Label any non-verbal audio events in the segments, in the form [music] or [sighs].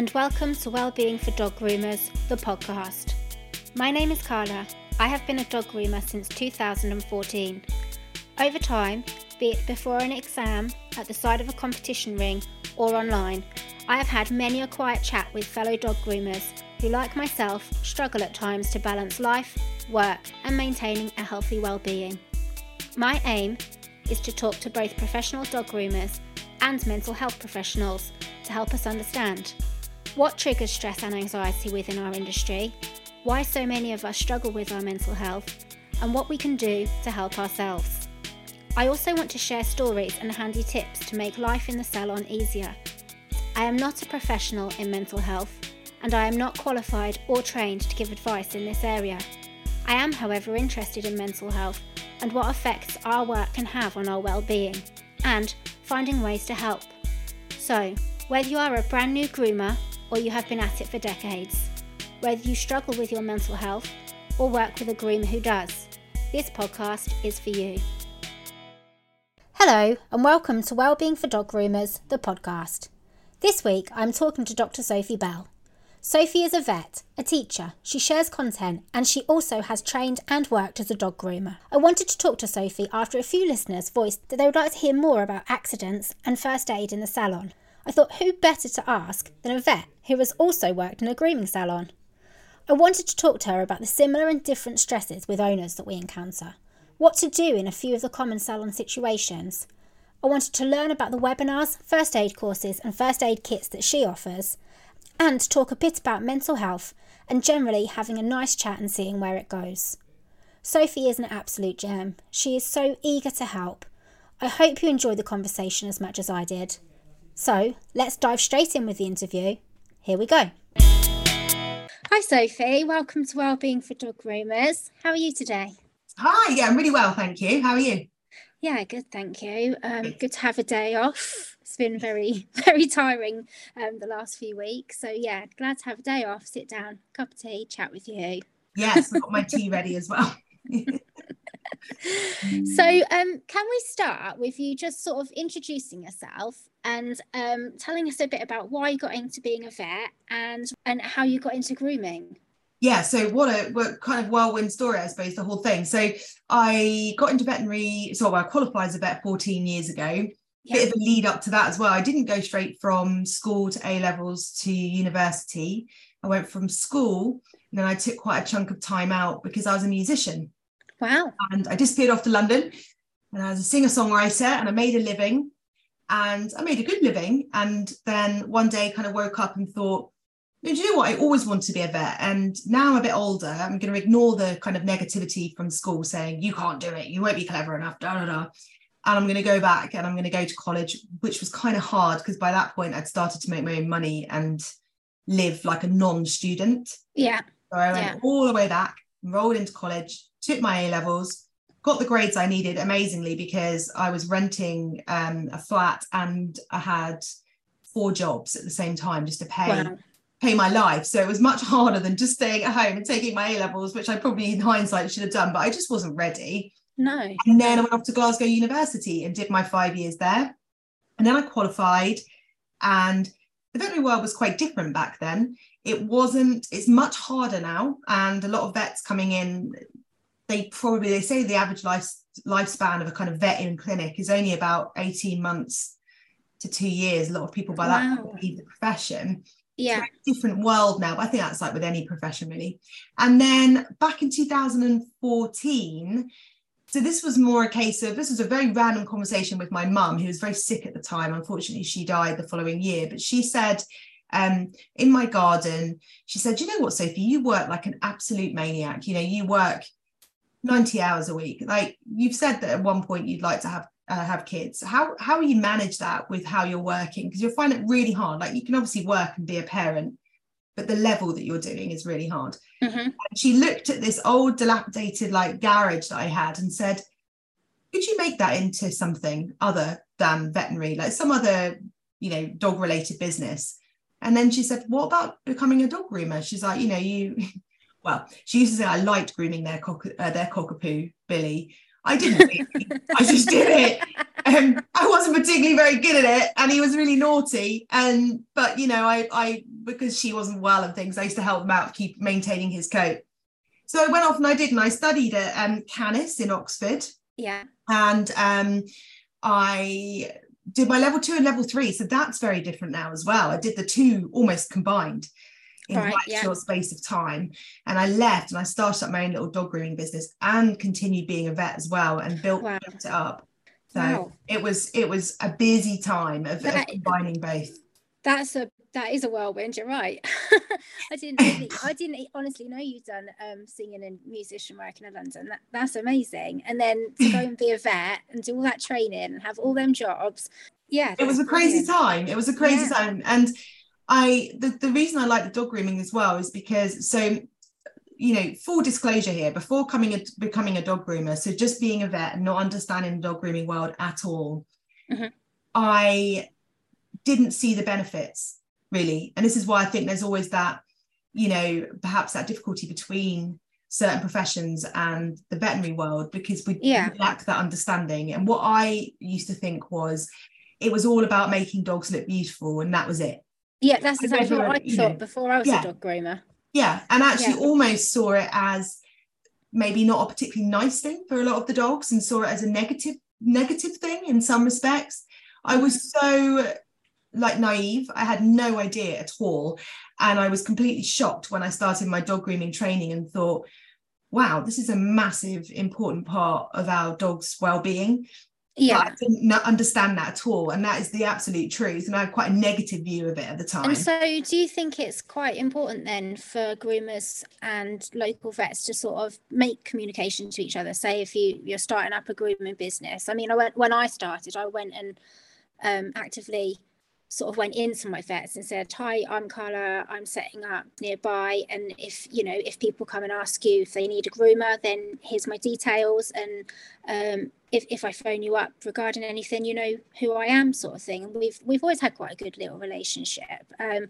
and welcome to Wellbeing for Dog Groomers, the podcast. My name is Carla. I have been a dog groomer since 2014. Over time, be it before an exam, at the side of a competition ring, or online, I have had many a quiet chat with fellow dog groomers who, like myself, struggle at times to balance life, work, and maintaining a healthy well-being. My aim is to talk to both professional dog groomers and mental health professionals to help us understand what triggers stress and anxiety within our industry, why so many of us struggle with our mental health, and what we can do to help ourselves. I also want to share stories and handy tips to make life in the salon easier. I am not a professional in mental health, and I am not qualified or trained to give advice in this area. I am, however, interested in mental health and what effects our work can have on our well-being, and finding ways to help. So, whether you are a brand new groomer or you have been at it for decades, whether you struggle with your mental health or work with a groomer who does, this podcast is for you. Hello, and welcome to Wellbeing for Dog Groomers, the podcast. This week I'm talking to Dr. Sophie Bell. Sophie is a vet, a teacher, she shares content, and she also has trained and worked as a dog groomer. I wanted to talk to Sophie after a few listeners voiced that they would like to hear more about accidents and first aid in the salon. I thought who better to ask than a vet who has also worked in a grooming salon? I wanted to talk to her about the similar and different stresses with owners that we encounter, what to do in a few of the common salon situations. I wanted to learn about the webinars, first aid courses, and first aid kits that she offers, and talk a bit about mental health and generally having a nice chat and seeing where it goes. Sophie is an absolute gem. She is so eager to help. I hope you enjoyed the conversation as much as I did. So let's dive straight in with the interview. Here we go. Hi, Sophie. Welcome to Wellbeing for Dog Groomers. How are you today? Hi, yeah, I'm really well, thank you. How are you? Yeah, good, thank you. Um, good to have a day off. It's been very, [laughs] very tiring um, the last few weeks. So, yeah, glad to have a day off, sit down, cup of tea, chat with you. Yes, I've got my [laughs] tea ready as well. [laughs] so, um, can we start with you just sort of introducing yourself and um, telling us a bit about why you got into being a vet and and how you got into grooming? Yeah, so what a what kind of whirlwind story, I suppose, the whole thing. So I got into veterinary, so I qualified as a vet 14 years ago. Yeah. Bit of a lead up to that as well. I didn't go straight from school to A levels to university. I went from school and then I took quite a chunk of time out because I was a musician. Wow. And I disappeared off to London and I was a singer songwriter and I made a living and I made a good living. And then one day kind of woke up and thought, do you know what? I always wanted to be a vet. And now I'm a bit older. I'm going to ignore the kind of negativity from school saying, you can't do it. You won't be clever enough. Da, da, da. And I'm going to go back and I'm going to go to college, which was kind of hard because by that point I'd started to make my own money and live like a non student. Yeah. So I went yeah. all the way back, enrolled into college, took my A levels, got the grades I needed amazingly because I was renting um, a flat and I had four jobs at the same time just to pay wow. pay my life. So it was much [laughs] harder than just staying at home and taking my A levels, which I probably in hindsight should have done, but I just wasn't ready. No. And then I went off to Glasgow University and did my five years there. And then I qualified and the veterinary world was quite different back then. It wasn't, it's much harder now. And a lot of vets coming in they probably they say the average life lifespan of a kind of vet in clinic is only about 18 months to two years. A lot of people by wow. that leave the profession. Yeah. Different world now. But i think that's like with any profession really. And then back in 2014 so this was more a case of this was a very random conversation with my mum who was very sick at the time. Unfortunately she died the following year. But she said um, in my garden she said you know what sophie? You work like an absolute maniac. You know you work 90 hours a week. Like you've said that at one point you'd like to have uh, have kids. How how you manage that with how you're working? Because you'll find it really hard. Like you can obviously work and be a parent but the level that you're doing is really hard. Mm-hmm. she looked at this old dilapidated like garage that i had and said could you make that into something other than veterinary like some other you know dog related business? And then she said what about becoming a dog groomer? She's like you know you well, she used to say I liked grooming their cock, uh, their cockapoo, Billy. I didn't. [laughs] I just did it. um, I wasn't particularly very good at it, and he was really naughty. And but you know, I I because she wasn't well and things, I used to help him out, keep maintaining his coat. So I went off and I did, and I studied at um, Canis in Oxford. Yeah. And um, I did my level two and level three. So that's very different now as well. I did the two almost combined in Right, quite yeah. a short space of time. And I left and I started up my own little dog grooming business and continued being a vet as well and built, Wow. built it up. So Wow. it was it was a busy time of, of combining both. That's a that is a whirlwind. You're right. [laughs] I didn't [laughs] really, I didn't honestly know you'd done um, singing and musician work in London. That, that's amazing. And then to go and be a vet and do all that training and have all them jobs. Yeah, it was a that's crazy brilliant. time it was a crazy Yeah. time and i the, the reason i like the dog grooming as well is because so you know full disclosure here before coming a, becoming a dog groomer so just being a vet and not understanding the dog grooming world at all Mhm. i didn't see the benefits really and this is why i think there's always that you know perhaps that difficulty between certain professions and the veterinary world because we, Yeah. we lack that understanding and what i used to think was it was all about making dogs look beautiful and that was it Yeah, that's exactly what I never, you thought know, before I was yeah. a dog groomer. yeah and actually Yeah. almost saw it as maybe not a particularly nice thing for a lot of the dogs and saw it as a negative negative thing in some respects i was mm-hmm. so like naive i had no idea at all and i was completely shocked when i started my dog grooming training and thought wow this is a massive important part of our dog's well-being Yeah. but I didn't understand that at all. And that is the absolute truth. And I had quite a negative view of it at the time. And so, do you think it's quite important then for groomers and local vets to sort of make communication to each other? Say, if you you're starting up a grooming business. I mean, I went when I started, I went and um, actively sort of went into my vets and said, "Hi, I'm Carla. I'm setting up nearby, and if you know if people come and ask you if they need a groomer, then here's my details and." Um, if, if I phone you up regarding anything, you know who I am, sort of thing. And we've we've always had quite a good little relationship. Um,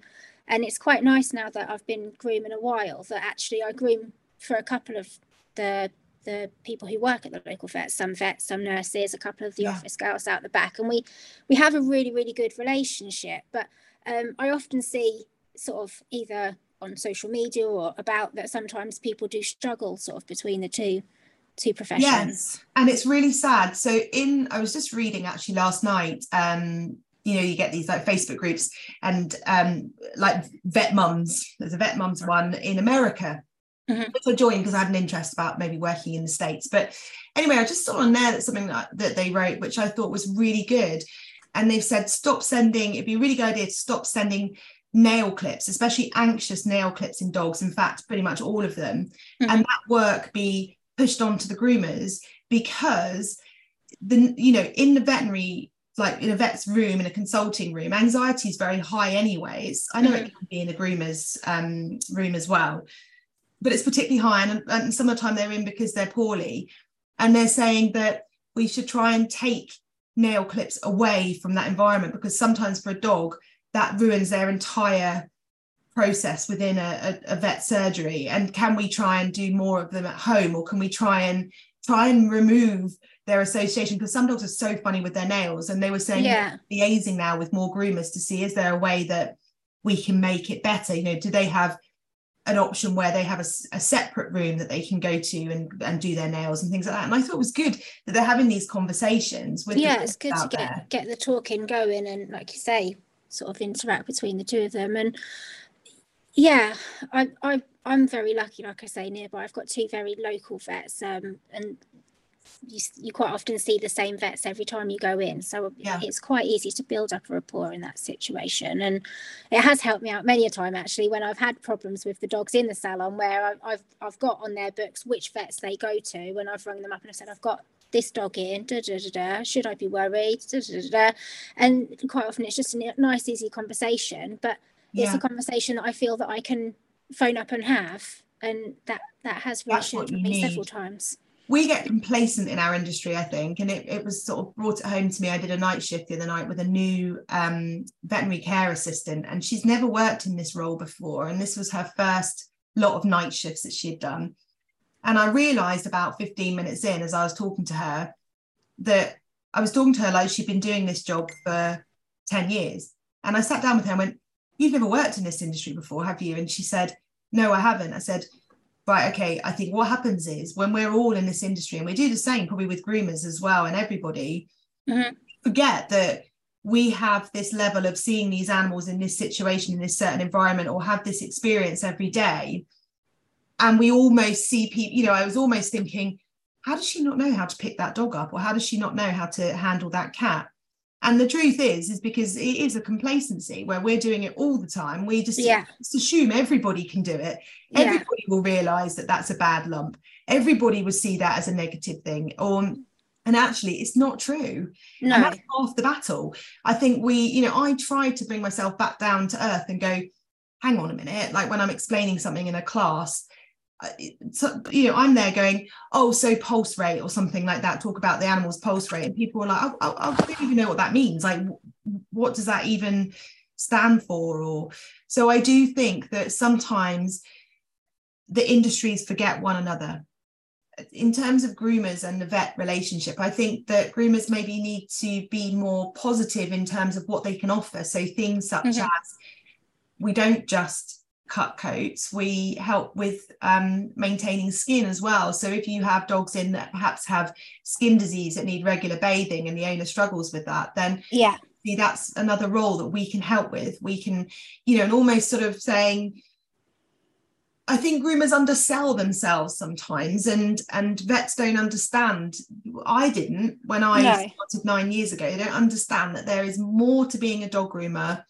and it's quite nice now that I've been grooming a while that actually I groom for a couple of the the people who work at the local vets, some vets, some nurses, a couple of the Yeah. office girls out the back, and we we have a really really good relationship. But um, I often see sort of either on social media or about that sometimes people do struggle sort of between the two two professions. Yes, and it's really sad. So in I was just reading actually last night. Um, you know, you get these like Facebook groups and um like vet mums. There's a vet mums one in America. Mhm. Which I joined because I had an interest about maybe working in the States. But anyway, I just saw on there that something that, that they wrote, which I thought was really good. And they've said, stop sending, it'd be a really good idea to stop sending nail clips, especially anxious nail clips in dogs. In fact, pretty much all of them. Mhm. And that work be pushed on to the groomers because the you know in the veterinary like in a vet's room in a consulting room anxiety is very high anyways i know it can be in the groomer's um, room as well but it's particularly high and, and some of the time they're in because they're poorly. And they're saying that we should try and take nail clips away from that environment because sometimes for a dog that ruins their entire process within a, a, a vet surgery. And can we try and do more of them at home or can we try and try and remove their association? Because some dogs are so funny with their nails and they were saying Yeah. liaising now with more groomers to see is there a way that we can make it better? You know do they have an option where they have a separate room that they can go to and, and do their nails and things like that. And i thought it was good that they're having these conversations with yeah it's good to get there. get the talking going and like you say sort of interact between the two of them. And yeah i i i'm very lucky like i say nearby. I've got two very local vets um and you, you quite often see the same vets every time you go in so Yeah. it's quite easy to build up a rapport in that situation and it has helped me out many a time actually when i've had problems with the dogs in the salon where I've, I've i've got on their books which vets they go to and i've rung them up and I've said i've got this dog in da, da, da, da. should i be worried da, da, da, da. and quite often it's just a nice easy conversation but it's a conversation that i feel that i can phone up and have and that that has reassured me several times we get complacent in our industry, I think, and it, it was sort of brought it home to me. I did a night shift the other night with a new um, veterinary care assistant, and she's never worked in this role before, and this was her first lot of night shifts that she had done. And I realised about 15 minutes in, as I was talking to her, that I was talking to her like she'd been doing this job for 10 years. And I sat down with her and went, You've never worked in this industry before, have you? And she said, No, I haven't. I said, Right, okay. I think what happens is when we're all in this industry, and we do the same probably with groomers as well, and everybody mm-hmm. forget that we have this level of seeing these animals in this situation, in this certain environment, or have this experience every day. And we almost see people, you know, I was almost thinking, how does she not know how to pick that dog up? Or how does she not know how to handle that cat? And the truth is, is because it is a complacency where we're doing it all the time. We just, yeah. just assume everybody can do it. Yeah. Everybody will realize that that's a bad lump. Everybody will see that as a negative thing. Or and actually it's not true no. and that's half the battle i think we you know i try to bring myself back down to earth and go hang on a minute like when i'm explaining something in a class so, you know i'm there going oh so pulse rate or something like that talk about the animal's pulse rate and people are like oh, oh, i don't even know what that means like what does that even stand for or so i do think that sometimes the industries forget one another in terms of groomers and the vet relationship, I think that groomers maybe need to be more positive in terms of what they can offer. So things such mm-hmm. as we don't just cut coats, we help with um, maintaining skin as well. So if you have dogs in that perhaps have skin disease that need regular bathing and the owner struggles with that, then yeah, that's another role that we can help with. We can, you know, and almost sort of saying, I think groomers undersell themselves sometimes, and and vets don't understand. I didn't when I no. started nine years ago. They don't understand that there is more to being a dog groomer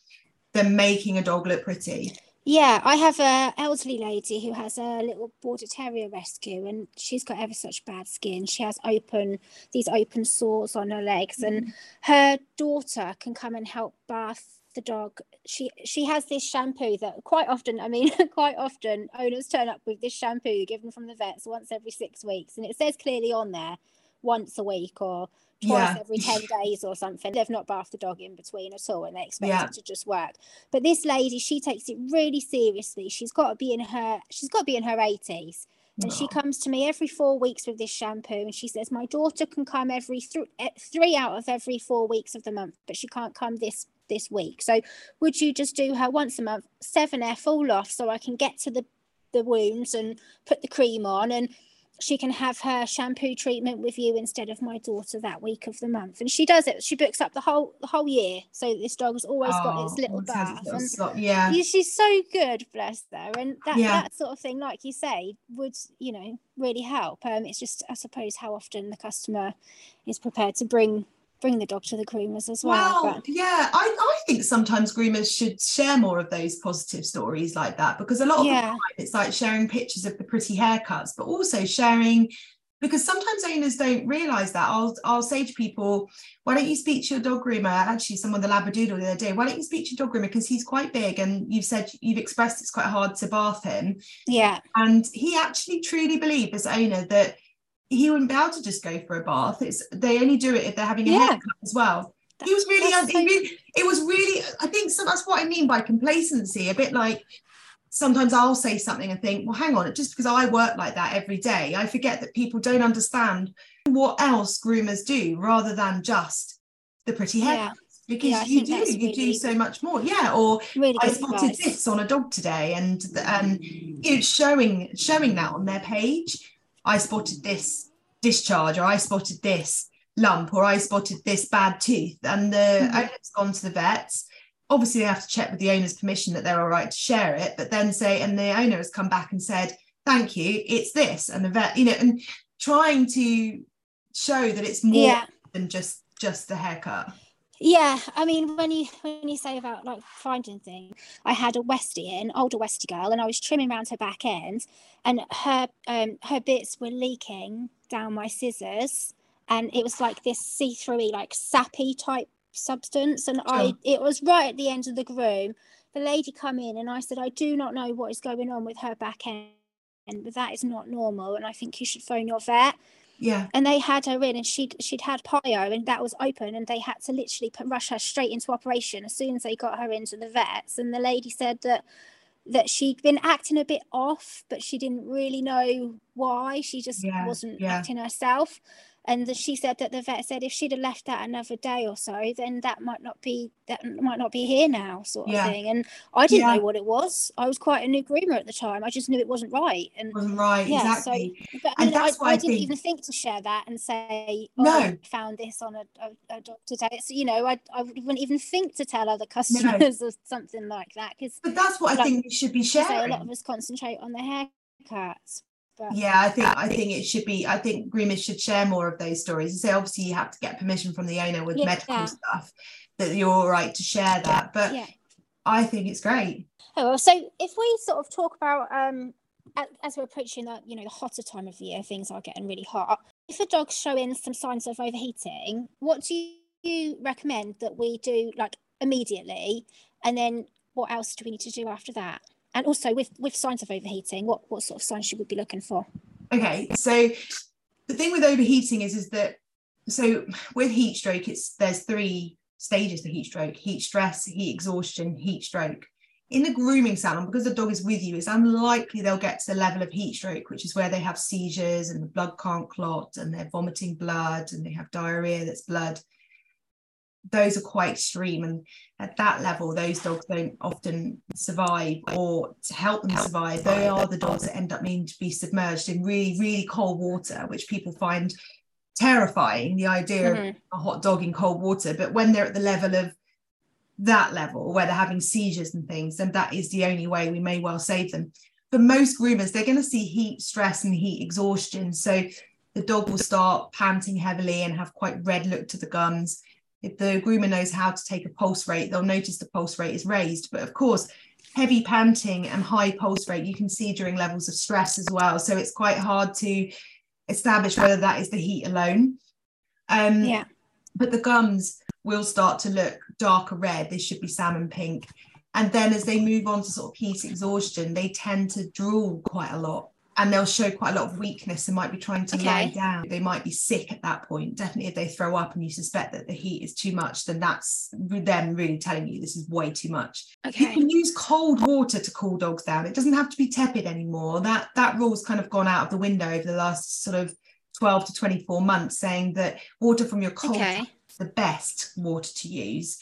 than making a dog look pretty. Yeah, I have a elderly lady who has a little border terrier rescue, and she's got ever such bad skin. She has open these open sores on her legs, mm. and her daughter can come and help bath the dog she she has this shampoo that quite often i mean [laughs] quite often owners turn up with this shampoo given from the vets once every six weeks and it says clearly on there once a week or twice yeah. every 10 days or something they've not bathed the dog in between at all and they expect yeah. it to just work but this lady she takes it really seriously she's got to be in her she's got to be in her 80s and she comes to me every four weeks with this shampoo and she says my daughter can come every th- eh, three out of every four weeks of the month but she can't come this this week. So would you just do her once a month, 7F all off so I can get to the, the wounds and put the cream on and she can have her shampoo treatment with you instead of my daughter that week of the month. And she does it. She books up the whole the whole year. So this dog's always oh, got its oh, little bath. Little yeah. She's so good, bless her. And that, yeah. that sort of thing, like you say, would, you know, really help. Um, it's just I suppose how often the customer is prepared to bring bring the dog to the groomers as well. Well, yeah, I, I think sometimes groomers should share more of those positive stories like that because a lot of yeah. the time it's like sharing pictures of the pretty haircuts, but also sharing because sometimes owners don't realize that. I'll I'll say to people, why don't you speak to your dog groomer? Actually, someone the Labradoodle the other day, why don't you speak to your dog groomer because he's quite big and you've said you've expressed it's quite hard to bath him. Yeah. And he actually truly believed as owner that he wouldn't be able to just go for a bath. It's they only do it if they're having a yeah. haircut as well. he was really, so... really, it was really, I think so that's what I mean by complacency. A bit like sometimes I'll say something and think, well, hang on, just because I work like that every day, I forget that people don't understand what else groomers do rather than just the pretty hair. Yeah. Because yeah, you do, you really do so much more, yeah. Or really I spotted advice. this on a dog today, and and you know, showing showing that on their page, I spotted this discharge or I spotted this lump or I spotted this bad tooth. And the mm-hmm. owner's gone to the vets. Obviously, they have to check with the owner's permission that they're all right to share it, but then say, and the owner has come back and said, Thank you, it's this. And the vet, you know, and trying to show that it's more yeah. than just just the haircut. Yeah, I mean, when you when you say about like finding things, I had a Westie, an older Westie girl, and I was trimming around her back end, and her um her bits were leaking down my scissors, and it was like this see through like sappy type substance, and. I it was right at the end of the groom. The lady come in, and I said, I do not know what is going on with her back end, but that is not normal, and I think you should phone your vet. Yeah. And they had her in and she'd she'd had pyo and that was open and they had to literally put rush her straight into operation as soon as they got her into the vets. And the lady said that that she'd been acting a bit off, but she didn't really know why. She just yeah, wasn't yeah. acting herself. And the, she said that the vet said if she'd have left that another day or so then that might not be that might not be here now sort of Yeah. thing. And i didn't Yeah. know what it was. I was quite a new groomer at the time. I just knew it wasn't right. And wasn't right Yeah, exactly. but I, And mean, I, that's why I I didn't think- even think to share that and say oh, No. I found this on a, a, a today so you know I, I wouldn't even think to tell other customers [laughs] or something like that because but that's what i think we should be say a lot of us concentrate on the haircuts but Yeah, I think I think it should be. I think groomers should share more of those stories. So obviously you have to get permission from the owner with Yeah. medical stuff that you're all right to share that. But yeah I think it's great. Oh, well, so if we sort of talk about um as we're approaching the you know the hotter time of the year, things are getting really hot. If a dog's showing some signs of overheating, what do you recommend that we do like immediately, and then what else do we need to do after that? And also with with signs of overheating, what what sort of signs should we be looking for? Okay, so the thing with overheating is is that so with heat stroke, it's there's three stages to heat stroke: heat stress, heat exhaustion, heat stroke. In the grooming salon, because the dog is with you, it's unlikely they'll get to the level of heat stroke, which is where they have seizures and the blood can't clot and they're vomiting blood and they have diarrhea that's blood. Those are quite extreme. And at that level, those dogs don't often survive, or to help them survive, they are the dogs that end up needing to be submerged in really, really cold water, which people find terrifying the idea Mhm. of a hot dog in cold water. But when they're at the level of that level where they're having seizures and things, then that is the only way we may well save them. For most groomers, they're going to see heat stress and heat exhaustion. So the dog will start panting heavily and have quite red look to the gums. If the groomer knows how to take a pulse rate, they'll notice the pulse rate is raised. But of course, heavy panting and high pulse rate you can see during levels of stress as well. So it's quite hard to establish whether that is the heat alone. Um, Yeah. but the gums will start to look darker red. They should be salmon pink. And then as they move on to sort of heat exhaustion, they tend to drool quite a lot and they'll show quite a lot of weakness and might be trying to lie down. They might be sick at that point. Definitely, if they throw up and you suspect that the heat is too much, then that's them really telling you this is way too much. You can use cold water to cool dogs down. It doesn't have to be tepid anymore. That that rule's kind of gone out of the window over the last sort of 12 to 24 months, saying that water from your cold Okay. is the best water to use.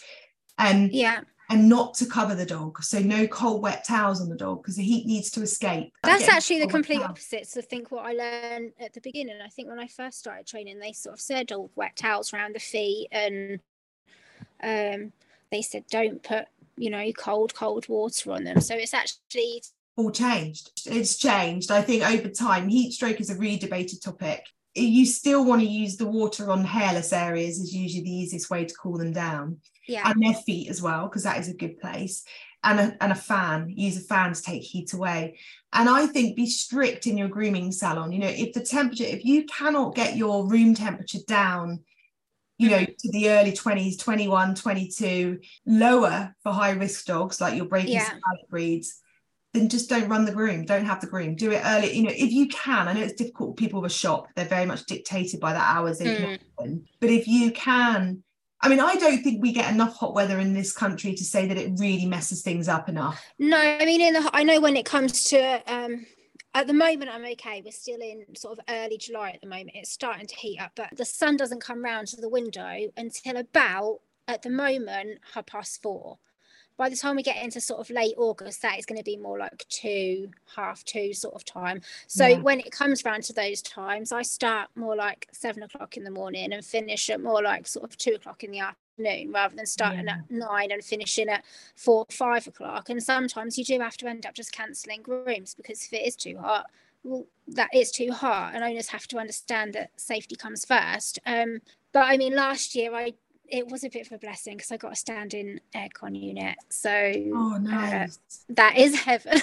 Um, Yeah. And not to cover the dog. So no cold wet towels on the dog because the heat needs to escape. That's Getting actually the complete opposite. So I think what I learned at the beginning, I think when I first started training, they sort of said, "Oh, wet towels around the feet," and um, they said, "Don't put, you know, cold, cold water on them." So it's actually all changed. It's changed. I think over time, heat stroke is a really debated topic. You still want to use the water on hairless areas is usually the easiest way to cool them down. yeah, and their feet as well, because that is a good place. And a, and a fan, use a fan to take heat away. And I think be strict in your grooming salon. You know, if the temperature, if you cannot get your room temperature down, you know, mm-hmm. to the early 20s, 21, 22, lower for high risk dogs like your brachy Yeah. breeds, then just don't run the groom. Don't have the groom. Do it early. You know, if you can, I know it's difficult. People with a shop, they're very much dictated by the hours they can open. But if you can, I mean, I don't think we get enough hot weather in this country to say that it really messes things up enough. no. I mean, in the I know when it comes to um, at the moment I'm okay. We're still in sort of early July at the moment. It's starting to heat up, but the sun doesn't come round to the window until about at the moment half past four. By the time we get into sort of late August, that is going to be more like two, half two sort of time. So Yeah. when it comes round to those times, I start more like seven o'clock in the morning and finish at more like sort of two o'clock in the afternoon, rather than starting Yeah. at nine and finishing at four, five o'clock. And sometimes you do have to end up just cancelling rooms because if it is too hot, well, that is too hot, and owners have to understand that safety comes first. Um, but I mean, last year I it was a bit of a blessing because I got a standing aircon unit, so Oh, uh, that is heaven.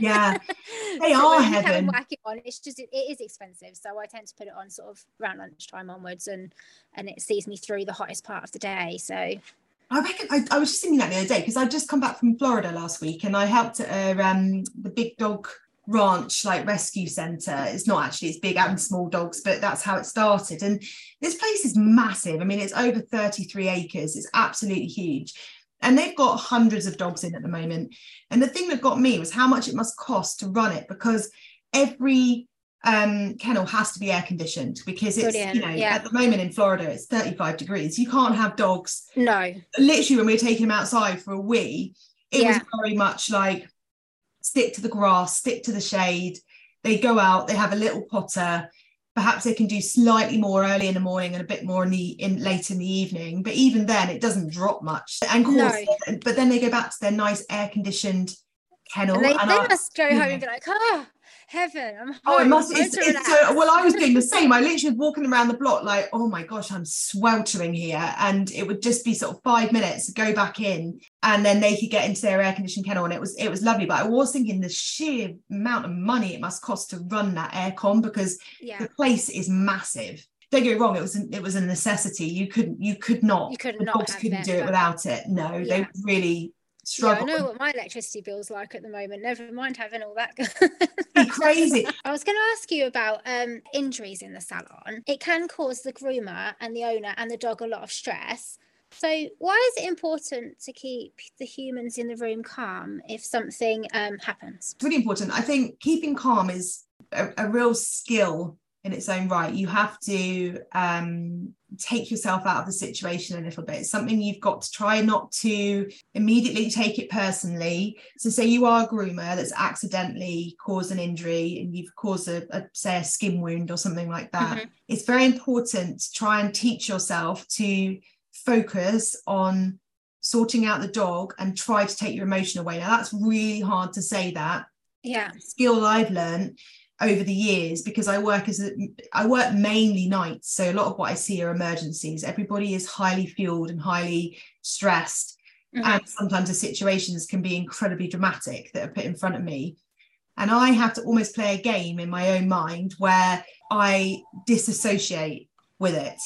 Yeah, [laughs] they So are heaven. Whack it on. It's just it, it is expensive, so I tend to put it on sort of around lunchtime onwards, and and it sees me through the hottest part of the day. So I reckon I, I was just thinking that the other day because I just come back from Florida last week and I helped at a, um, the big dog ranch like rescue center. It's not actually it's big and small dogs, but that's how it started. And this place is massive. I mean, it's over 33 acres. It's absolutely huge. And they've got hundreds of dogs in at the moment. And the thing that got me was how much it must cost to run it because every um, kennel has to be air conditioned because it's Brilliant, you know yeah. at the moment in Florida it's 35 degrees. You can't have dogs. No. Literally, when we were taking them outside for a wee, it was very much like stick to the grass, stick to the shade. They go out, they have a little potter. Perhaps they can do slightly more early in the morning and a bit more in the in late in the evening. But even then, it doesn't drop much. And course, but then they go back to their nice air conditioned kennel. And they, and they I- must go home yeah. and be [laughs] like, oh, heaven, I'm home. Oh, it must. It's, it's uh, relax." so, well, I was doing the [laughs] same. I literally was walking around the block, like, oh my gosh, I'm sweltering here. And it would just be sort of five minutes to go back in, and then they could get into their air conditioned kennel, and it was it was lovely. But I was thinking the sheer amount of money it must cost to run that aircon because yeah. the place is massive. Don't get me wrong; it was an, it was a necessity. You couldn't you could not. You could the not dogs couldn't it, do it without it. No, they Yeah. would really Yeah, I know what my electricity bill's like at the moment. Never mind having all that. Be [laughs] crazy. I was going to ask you about um, injuries in the salon. It can cause the groomer and the owner and the dog a lot of stress. So, why is it important to keep the humans in the room calm if something um, happens? it's really important. I think keeping calm is a, a real skill in its own right. You have to um, take yourself out of the situation a little bit. It's something you've got to try not to immediately take it personally. So, say you are a groomer that's accidentally caused an injury and you've caused a, a say a skin wound or something like that. Mhm. It's very important to try and teach yourself to focus on sorting out the dog and try to take your emotion away. Now that's really hard to say that Yeah. skill I've learned over the years because I work as a I work mainly nights. So a lot of what I see are emergencies. Everybody is highly fueled and highly stressed. Mhm. And sometimes the situations can be incredibly dramatic that are put in front of me. And I have to almost play a game in my own mind where I disassociate with it.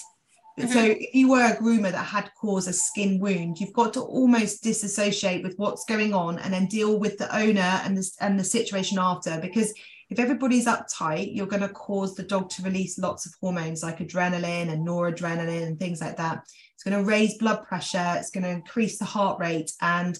So if you were a groomer that had caused a skin wound, you've got to almost disassociate with what's going on and then deal with the owner and the, and the situation after. Because if everybody's uptight, you're going to cause the dog to release lots of hormones like adrenaline and noradrenaline and things like that. It's going to raise blood pressure, it's going to increase the heart rate, and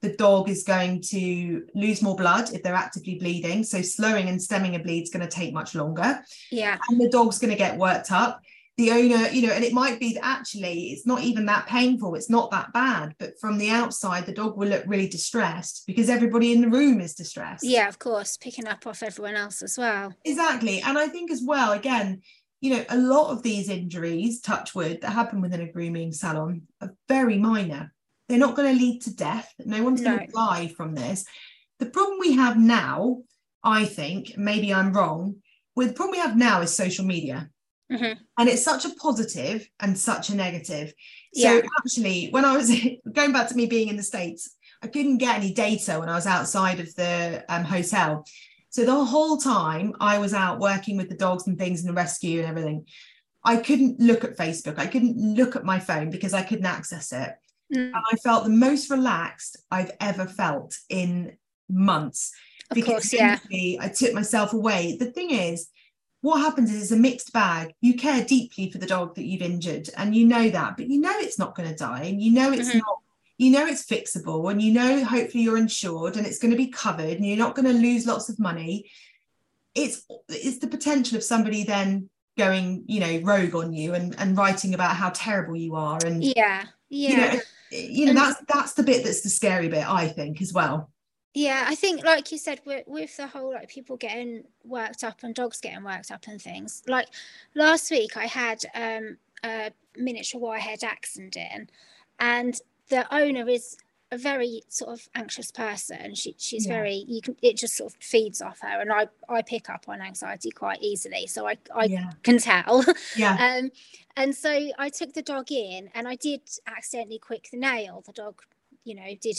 the dog is going to lose more blood if they're actively bleeding. So slowing and stemming a bleed is going to take much longer Yeah. and the dog's going to get worked up the owner you know and it might be that actually it's not even that painful it's not that bad but from the outside the dog will look really distressed because everybody in the room is distressed Yeah, of course. Picking up off everyone else as well. exactly and i think as well again you know a lot of these injuries touch wood that happen within a grooming salon are very minor they're not going to lead to death no one's going to die from this the problem we have now i think maybe i'm wrong with the problem we have now is social media Mhm. and it's such a positive and such a negative so Yeah. actually when i was [laughs] going back to me being in the states i couldn't get any data when i was outside of the um, hotel so the whole time i was out working with the dogs and things and the rescue and everything i couldn't look at facebook i couldn't look at my phone because i couldn't access it Mm, and i felt the most relaxed i've ever felt in months Of course, yeah. I took myself away. The thing is, what happens is it's a mixed bag. You care deeply for the dog that you've injured, and you know that, but you know it's not going to die, and you know it's Mhm. not. You know it's fixable, and you know hopefully you're insured, and it's going to be covered, and you're not going to lose lots of money. It's it's the potential of somebody then going, you know, rogue on you and and writing about how terrible you are, and Yeah. Yeah. you know, you know And- that's that's the bit that's the scary bit, I think, as well. Yeah, I think, like you said, with, with the whole like people getting worked up and dogs getting worked up and things. Like last week, I had um, a miniature wirehaired Dachshund, in and the owner is a very sort of anxious person. She she's Yeah. very you can it just sort of feeds off her, and I I pick up on anxiety quite easily, so I I yeah, can tell. [laughs] yeah, Um, and so I took the dog in, and I did accidentally quick the nail. The dog, you know, did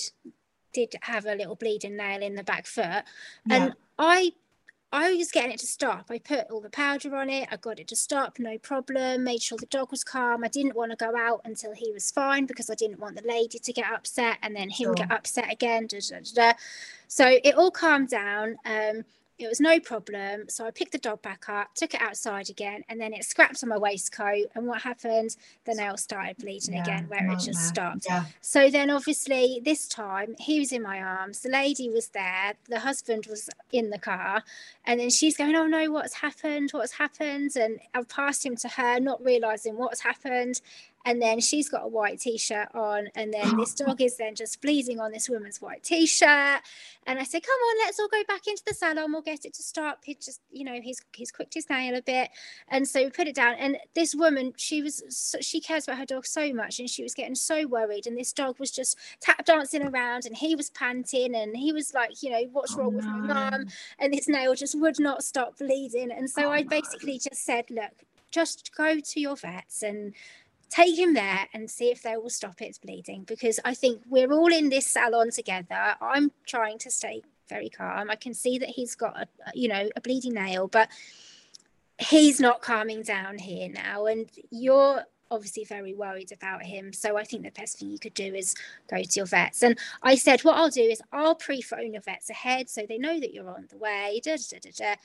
did have a little bleeding nail in the back foot, yeah. and I I was getting it to stop. I put all the powder on it. I got it to stop, no problem. Made sure the dog was calm. I didn't want to go out until he was fine because I didn't want the lady to get upset and then him Sure. get upset again. Da, da, da, da. So it all calmed down. Um, it was no problem. So I picked the dog back up, took it outside again, and then it scrapped on my waistcoat. And what happened? The nail started bleeding yeah, again, where it just stopped. Yeah. So then, obviously, this time he was in my arms. The lady was there. The husband was in the car, and then she's going, "Oh no, what's happened? What's happened?" And I've passed him to her, not realizing what's happened and then she's got a white t-shirt on and then this dog is then just bleeding on this woman's white t-shirt. And i said come on let's all go back into the salon. We'll get it to stop he just you know he's he's quicked his nail a bit. And so we put it down and this woman she was so, she cares about her dog so much and she was getting so worried and this dog was just tap dancing around and he was panting and he was like you know what's oh, wrong oh, with my mum? And this nail just would not stop bleeding. And so oh, i basically no. just said look just go to your vets and take him there and see if they will stop its bleeding because I think we're all in this salon together. I'm trying to stay very calm. I can see that he's got a you know a bleeding nail, but he's not calming down here now and you're obviously very worried about him. So I think the best thing you could do is go to your vets. And I said, what I'll do is I'll pre-phone your vets ahead so they know that you're on the way. Da, da, da,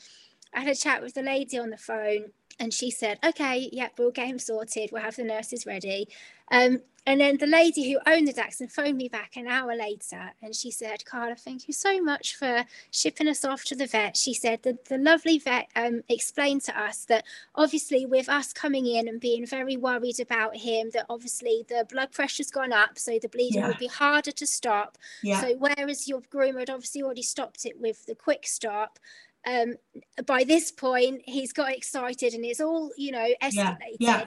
I had a chat with the lady on the phone and she said, okay, yep, we'll get him sorted. We'll have the nurses ready. Um, and then the lady who owned the Dachshund phoned me back an hour later and she said, Carla, thank you so much for shipping us off to the vet. She said that the lovely vet um, explained to us that obviously, with us coming in and being very worried about him, that obviously the blood pressure's gone up, so the bleeding yeah. would be harder to stop. Yeah. So, whereas your groomer had obviously already stopped it with the quick stop, um, by this point, he's got excited and it's all, you know, escalating. Yeah, yeah.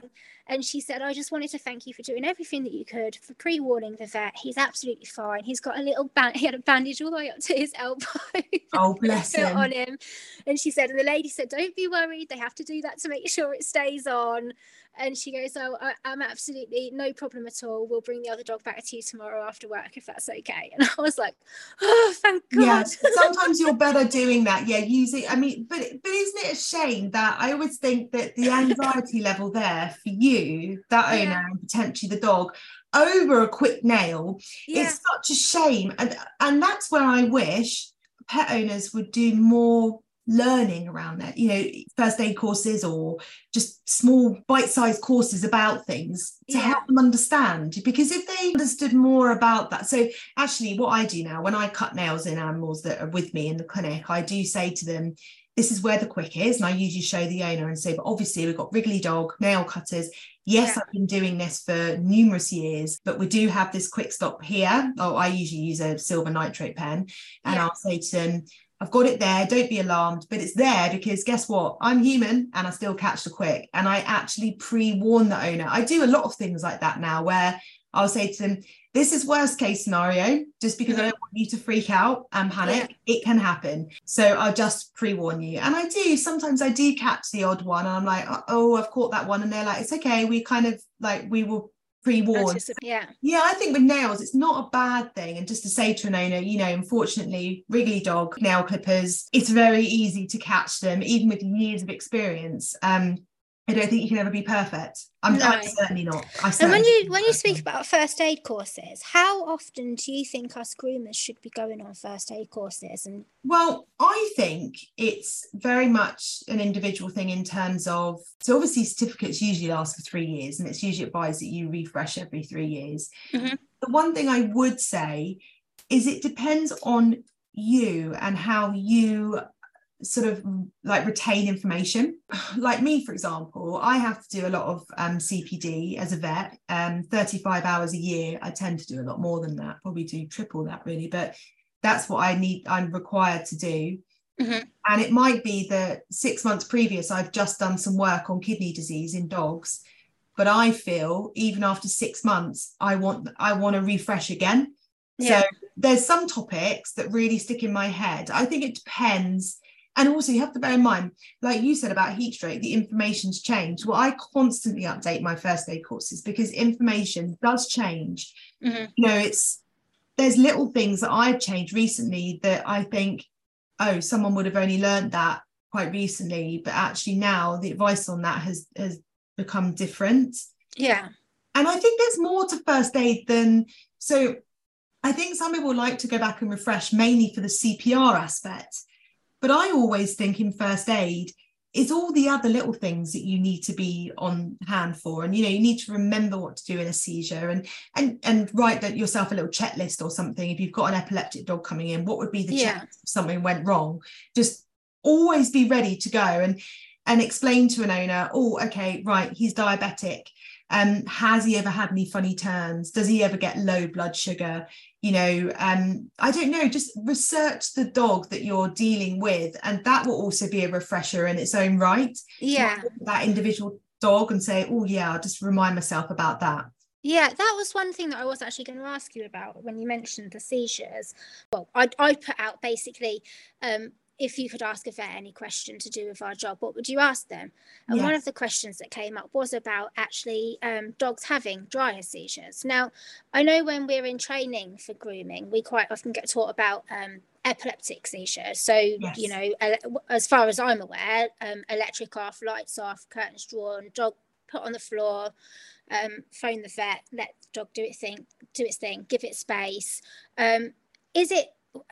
And she said, I just wanted to thank you for doing everything that you could for pre warning the vet. He's absolutely fine. He's got a little band, he had a bandage all the way up to his elbow. [laughs] Oh, bless him. on him. And she said, and the lady said, Don't be worried. They have to do that to make sure it stays on. And she goes, Oh, I, am absolutely no problem at all. We'll bring the other dog back to you tomorrow after work if that's okay. [laughs] And I was like, Oh, thank God. Yeah, sometimes you're better doing that. Yeah, using, I mean, but, but isn't it a shame that I always think that the anxiety level there for you, that owner, yeah. and potentially the dog, over a quick nail, yeah. it's such a shame. And, and that's where I wish pet owners would do more learning around that you know first aid courses or just small bite-sized courses about things to yeah. help them understand because if they understood more about that so actually what i do now when i cut nails in animals that are with me in the clinic i do say to them this is where the quick is and i usually show the owner and say but obviously we've got wriggly dog nail cutters yes yeah. i've been doing this for numerous years but we do have this quick stop here oh i usually use a silver nitrate pen and yeah. i'll say to them I've got it there. Don't be alarmed, but it's there because guess what? I'm human and I still catch the quick. And I actually pre warn the owner. I do a lot of things like that now where I'll say to them, This is worst case scenario, just because I mm-hmm. don't want you to freak out and panic. It can happen. So I'll just pre warn you. And I do. Sometimes I do catch the odd one and I'm like, Oh, I've caught that one. And they're like, It's okay. We kind of like, we will pre-warned. Yeah. Yeah, I think with nails, it's not a bad thing. And just to say to an owner, you know, unfortunately, Wriggly Dog nail clippers, it's very easy to catch them, even with years of experience. Um, I don't think you can ever be perfect. I'm, no. I'm certainly not. I certainly and when you when you speak about first aid courses, how often do you think us groomers should be going on first aid courses? And well, I think it's very much an individual thing in terms of so obviously certificates usually last for three years, and it's usually advised that you refresh every three years. Mm-hmm. The one thing I would say is it depends on you and how you sort of like retain information. [sighs] Like me, for example, I have to do a lot of um, CPD as a vet, um, 35 hours a year. I tend to do a lot more than that, probably do triple that really, but that's what I need, I'm required to do. Mm-hmm. And it might be that six months previous, I've just done some work on kidney disease in dogs. But I feel even after six months, I want I want to refresh again. Yeah. So there's some topics that really stick in my head. I think it depends and also, you have to bear in mind, like you said about heat stroke, the information's changed. Well, I constantly update my first aid courses because information does change. Mm-hmm. You know, it's there's little things that I've changed recently that I think, oh, someone would have only learned that quite recently, but actually now the advice on that has has become different. Yeah. And I think there's more to first aid than so. I think some people like to go back and refresh mainly for the CPR aspect But I always think in first aid, is all the other little things that you need to be on hand for. And you know you need to remember what to do in a seizure and and and write that yourself a little checklist or something. If you've got an epileptic dog coming in what would be the yeah. check if something went wrong? Just always be ready to go and and explain to an owner oh okay right he's diabetic um, has he ever had any funny turns? Does he ever get low blood sugar? You know, um, I don't know, just research the dog that you're dealing with. And that will also be a refresher in its own right. Yeah. That individual dog and say, oh, yeah, I'll just remind myself about that. Yeah, that was one thing that I was actually going to ask you about when you mentioned the seizures. Well, I I put out basically um, if you could ask a vet any question to do with our job, what would you ask them? And yes. one of the questions that came up was about actually um, dogs having dryer seizures. Now, I know when we're in training for grooming, we quite often get taught about um, epileptic seizures. So, yes. you know, as far as I'm aware, um, electric off, lights off, curtains drawn, dog put on the floor, um, phone the vet, let the dog do its thing, do its thing, give it space. Um, is it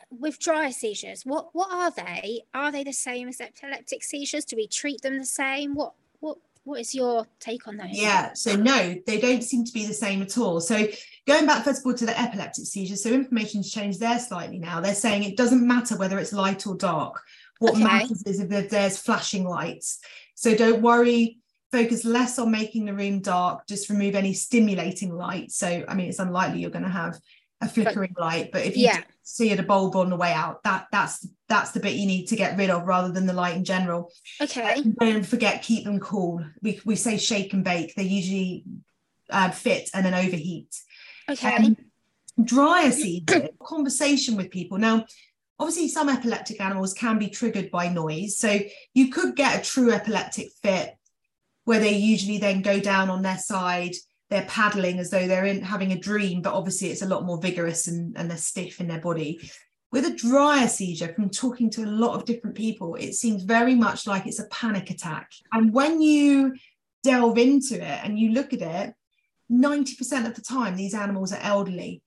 with dry seizures, what what are they? Are they the same as epileptic seizures? Do we treat them the same? What what what is your take on those? Yeah, so no, they don't seem to be the same at all. So going back first of all to the epileptic seizures, so information's changed there slightly now. They're saying it doesn't matter whether it's light or dark. What okay. matters is if there's flashing lights. So don't worry focus less on making the room dark just remove any stimulating light so i mean it's unlikely you're going to have a flickering but, light but if you yeah. See it a bulb on the way out. That that's that's the bit you need to get rid of rather than the light in general. Okay. Don't forget keep them cool. We, we say shake and bake. They usually uh, fit and then overheat. Okay. Um, dryer season conversation with people. Now obviously some epileptic animals can be triggered by noise. So you could get a true epileptic fit where they usually then go down on their side they're paddling as though they're in having a dream, but obviously it's a lot more vigorous and, and they're stiff in their body. With a dryer seizure, from talking to a lot of different people, it seems very much like it's a panic attack. And when you delve into it and you look at it, 90% of the time, these animals are elderly.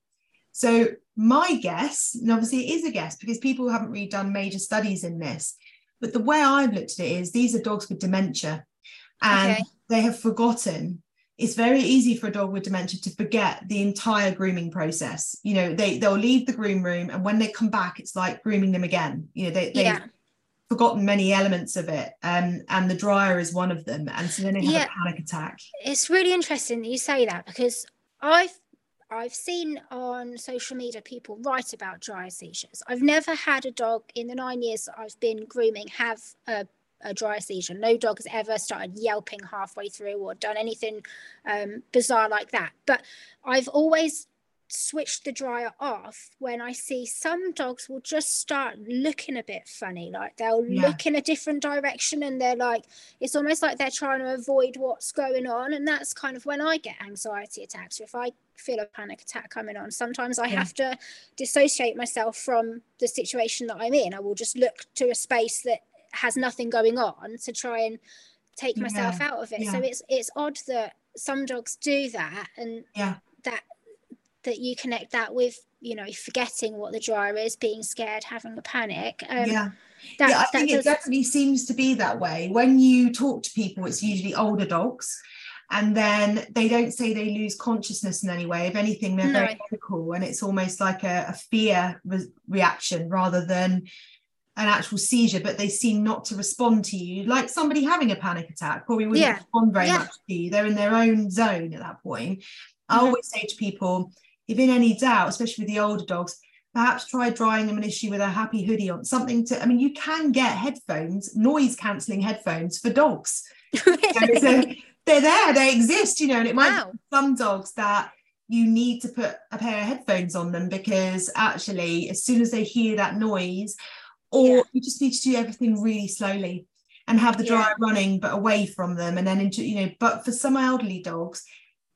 So, my guess, and obviously it is a guess because people haven't really done major studies in this, but the way I've looked at it is these are dogs with dementia and okay. they have forgotten it's very easy for a dog with dementia to forget the entire grooming process. You know, they they'll leave the groom room and when they come back, it's like grooming them again. You know, they they yeah. forgotten many elements of it. Um, and the dryer is one of them. And so then they have yeah. a panic attack. It's really interesting that you say that because I've I've seen on social media people write about dryer seizures. I've never had a dog in the nine years that I've been grooming have a a dry seizure. No dog has ever started yelping halfway through or done anything um, bizarre like that. But I've always switched the dryer off when I see some dogs will just start looking a bit funny. Like they'll yeah. look in a different direction and they're like, it's almost like they're trying to avoid what's going on. And that's kind of when I get anxiety attacks. If I feel a panic attack coming on, sometimes I yeah. have to dissociate myself from the situation that I'm in. I will just look to a space that has nothing going on to try and take myself yeah. out of it. Yeah. So it's it's odd that some dogs do that and yeah. that that you connect that with you know forgetting what the dryer is being scared having a panic um, yeah that, yeah, I think does... it definitely seems to be that way. When you talk to people, it's usually older dogs, and then they don't say they lose consciousness in any way. If anything, they're no. very medical, and it's almost like a, a fear re- reaction rather than an actual seizure, but they seem not to respond to you like somebody having a panic attack probably wouldn't yeah. respond very yeah. much to you. They're in their own zone at that point. Mm-hmm. I always say to people, if in any doubt, especially with the older dogs, perhaps try drying them an issue with a happy hoodie on something to. I mean, you can get headphones, noise cancelling headphones for dogs. [laughs] so they're there, they exist, you know, and it might wow. some dogs that you need to put a pair of headphones on them because actually, as soon as they hear that noise, or yeah. you just need to do everything really slowly and have the dryer yeah. running but away from them and then into you know but for some elderly dogs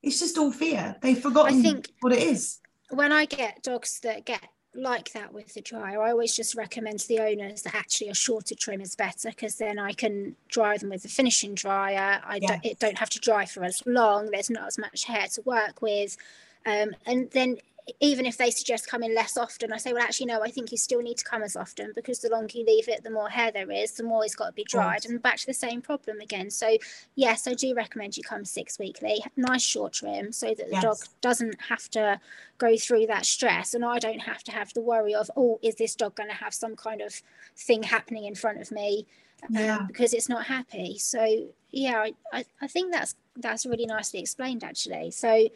it's just all fear they've forgotten I think what it is when i get dogs that get like that with the dryer i always just recommend to the owners that actually a shorter trim is better because then i can dry them with a finishing dryer i yes. don't, it don't have to dry for as long there's not as much hair to work with um, and then even if they suggest coming less often, I say, well, actually, no, I think you still need to come as often because the longer you leave it, the more hair there is, the more it's got to be dried, and back to the same problem again. So, yes, I do recommend you come six weekly, nice short trim, so that the yes. dog doesn't have to go through that stress, and I don't have to have the worry of, oh, is this dog going to have some kind of thing happening in front of me? Um, yeah. because it's not happy. So yeah, I, I, I think that's that's really nicely explained actually so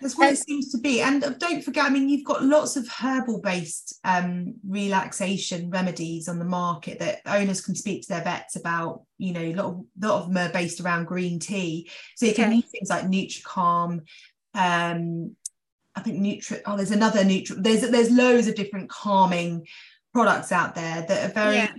that's what um, it seems to be and uh, don't forget i mean you've got lots of herbal based um, relaxation remedies on the market that owners can speak to their vets about you know a lot of, lot of them are based around green tea so you okay. can use things like Nutracalm um i think nutri oh there's another nutri there's there's loads of different calming products out there that are very yeah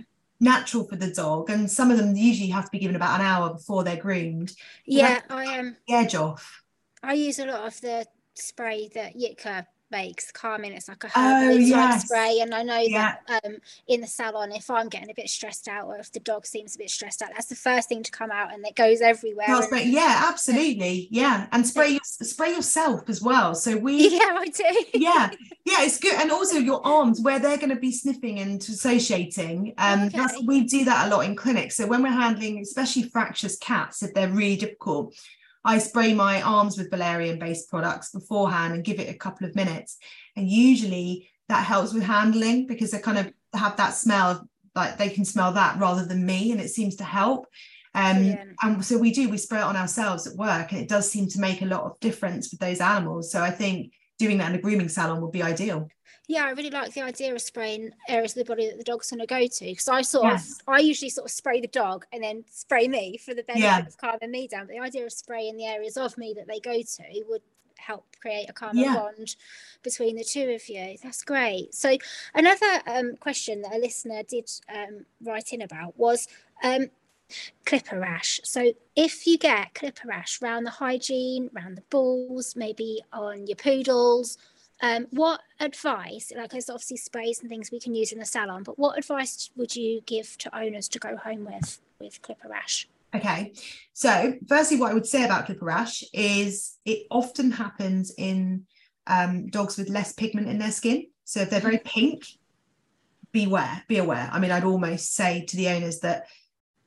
natural for the dog and some of them usually have to be given about an hour before they're groomed. Yeah i am um, edge off. I use a lot of the spray that yitka makes calming. It's like a herbal oh, yes. spray. And I know yeah. that um, in the salon, if I'm getting a bit stressed out or if the dog seems a bit stressed out, that's the first thing to come out and it goes everywhere. And. Yeah, absolutely. Yeah. And spray spray yourself as well. So we [laughs] Yeah, I do. yeah. Yeah, it's good. And also your arms where they're going to be sniffing and associating. Um okay. that's we do that a lot in clinics. So when we're handling especially fractious cats, if they're really difficult, I spray my arms with valerian based products beforehand and give it a couple of minutes. And usually that helps with handling because they kind of have that smell, like they can smell that rather than me, and it seems to help. Um, and so we do, we spray it on ourselves at work, and it does seem to make a lot of difference with those animals. So I think doing that in a grooming salon would be ideal yeah, I really like the idea of spraying areas of the body that the dog's going to go to because I sort yes. of, I usually sort of spray the dog and then spray me for the benefit yeah. of calming me down. But the idea of spraying the areas of me that they go to would help create a calmer yeah. bond between the two of you. That's great. So another um, question that a listener did um, write in about was um, clipper rash. So if you get clipper rash around the hygiene, around the balls, maybe on your poodles um, what advice, like there's obviously sprays and things we can use in the salon, but what advice would you give to owners to go home with with clipper rash? Okay, so firstly, what I would say about clipper rash is it often happens in um, dogs with less pigment in their skin. So if they're very mm-hmm. pink, beware, be aware. I mean, I'd almost say to the owners that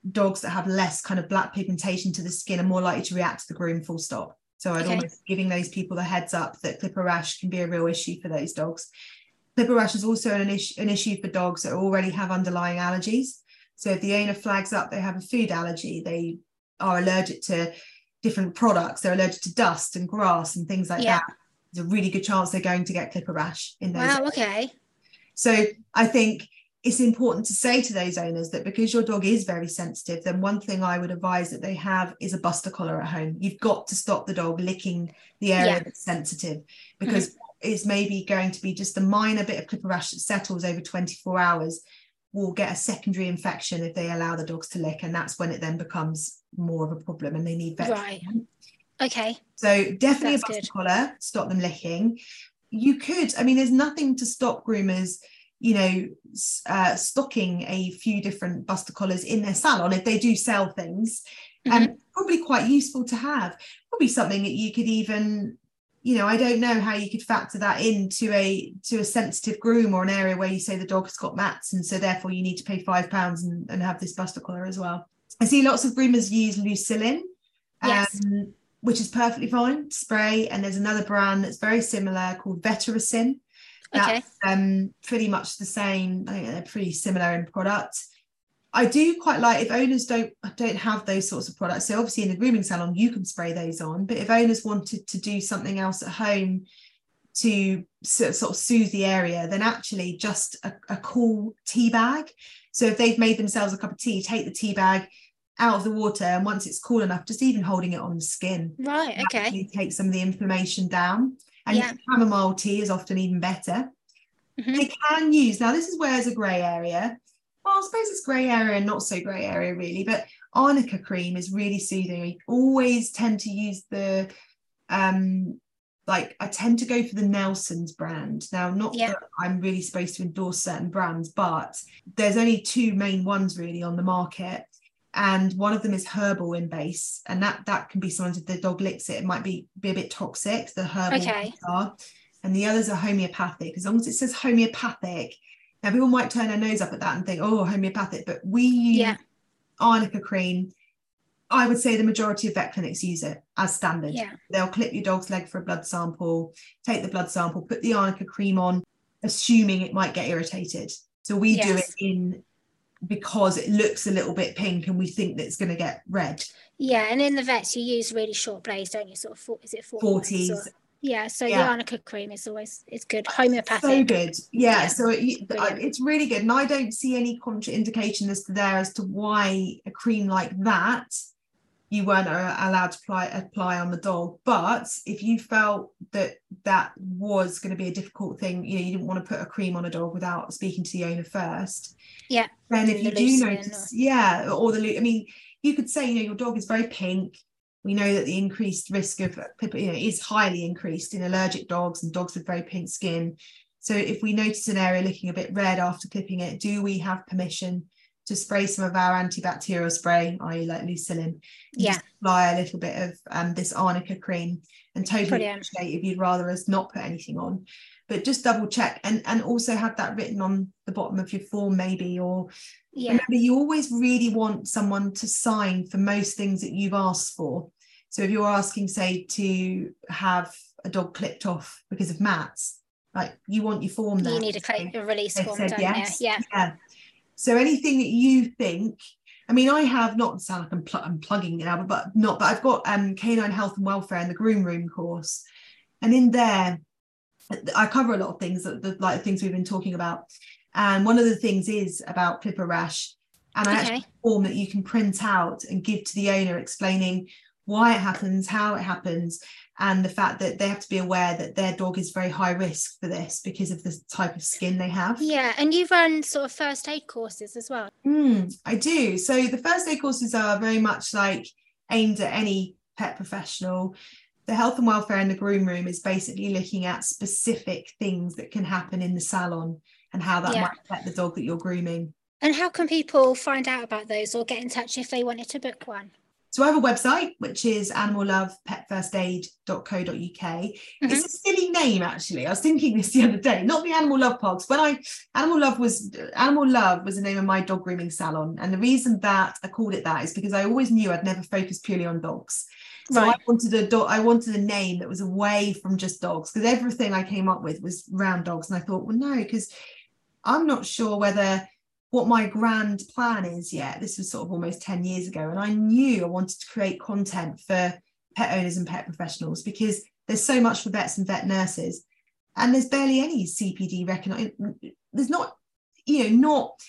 dogs that have less kind of black pigmentation to the skin are more likely to react to the groom full stop. So I'd okay. almost giving those people the heads up that clipper rash can be a real issue for those dogs. Clipper rash is also an, issue, an issue for dogs that already have underlying allergies. So if the owner flags up they have a food allergy, they are allergic to different products, they're allergic to dust and grass and things like yeah. that. There's a really good chance they're going to get clipper rash in those. Wow, okay. So I think it's important to say to those owners that because your dog is very sensitive, then one thing I would advise that they have is a buster collar at home. You've got to stop the dog licking the area yeah. that's sensitive because mm-hmm. it's maybe going to be just a minor bit of clipper rash that settles over 24 hours will get a secondary infection if they allow the dogs to lick and that's when it then becomes more of a problem and they need vet right okay so definitely that's a buster good. collar stop them licking you could i mean there's nothing to stop groomers you know, uh, stocking a few different buster collars in their salon if they do sell things. Mm-hmm. And probably quite useful to have. Probably something that you could even, you know, I don't know how you could factor that into a to a sensitive groom or an area where you say the dog has got mats, and so therefore you need to pay five pounds and, and have this buster collar as well. I see lots of groomers use Leucillin. Yes. Um, which is perfectly fine spray and there's another brand that's very similar called Vetericyn that's okay. um, pretty much the same. I think they're pretty similar in product. I do quite like if owners don't don't have those sorts of products. So obviously in the grooming salon you can spray those on, but if owners wanted to do something else at home to sort of soothe the area, then actually just a, a cool tea bag. So if they've made themselves a cup of tea, take the tea bag out of the water, and once it's cool enough, just even holding it on the skin, right? Okay, take some of the inflammation down. And yeah. chamomile tea is often even better. Mm-hmm. They can use, now this is where there's a grey area. Well, I suppose it's grey area and not so grey area really, but arnica cream is really soothing. I always tend to use the um like I tend to go for the Nelson's brand. Now, not yeah. that I'm really supposed to endorse certain brands, but there's only two main ones really on the market and one of them is herbal in base and that that can be sometimes if the dog licks it it might be be a bit toxic the herbal okay. are and the others are homeopathic. As long as it says homeopathic, now people might turn their nose up at that and think, oh, homeopathic, but we use Yeah. arnica cream. I would say the majority of vet clinics use it as standard. Yeah. They'll clip your dog's leg for a blood sample, take the blood sample, put the arnica cream on, assuming it might get irritated. So we do it in because it looks a little bit pink and we think that it's going to get red. Yeah, and in the vets you use really short blades, don't you? Sort of four, is it? 40s. Yeah, so Yeah. the arnica cream is always it's good. Homeopathic. So good. Yeah. Yeah. So it, it's really good. And I don't see any contraindication as to there as to why a cream like that you weren't uh, allowed to apply, apply on the dog. But if you felt that that was going to be a difficult thing, you know, you didn't want to put a cream on a dog without speaking to the owner first. Yeah. Then if you do notice, yeah, or the, I mean, you could say, you know, your dog is very pink. We know that the increased risk of, you know, is highly increased in allergic dogs and dogs with very pink skin. So if we notice an area looking a bit red after clipping it, do we have permission to spray some of our antibacterial spray, i.e. like Leucillin, Yeah. apply a little bit of um, this arnica cream and totally Brilliant. appreciate if you'd rather us not put anything on. But just double check and, and also have that written on the bottom of your form maybe or Yeah. remember you always really want someone to sign for most things that you've asked for so if you're asking say to have a dog clipped off because of mats like you want your form there You need a, to cla a release they've form, said yes. Yeah. yeah so anything that you think I mean, I have not sound like I'm, pl- I'm plugging it now, but, but not. But I've got um, canine health and welfare in the groom room course, and in there, I cover a lot of things that the like things we've been talking about. And one of the things is about clipper rash, and I actually Okay. have a form that you can print out and give to the owner, explaining why it happens, how it happens, and the fact that they have to be aware that their dog is very high risk for this because of the type of skin they have. Yeah, and you run sort of first aid courses as well. Mm, I do. So the first aid courses are very much like aimed at any pet professional. The health and welfare in the groom room is basically looking at specific things that can happen in the salon and how that Yeah. might affect the dog that you're grooming. And how can people find out about those or get in touch if they wanted to book one? So I have a website which is animallovepetfirstaid.co.uk. It's mm-hmm. a silly name actually. I was thinking this the other day, not the Animal Love Pogs. When I Animal Love was Animal Love was the name of my dog grooming salon, and the reason that I called it that is because I always knew I'd never focus purely on dogs. So I wanted a dog. I wanted a name that was away from just dogs because everything I came up with was round dogs, and I thought, well, no, because I'm not sure whether what my grand plan is yet. This was sort of almost 10 years ago, and I knew I wanted to create content for pet owners and pet professionals because there's so much for vets and vet nurses, and there's barely any CPD recognized. There's not, you know, not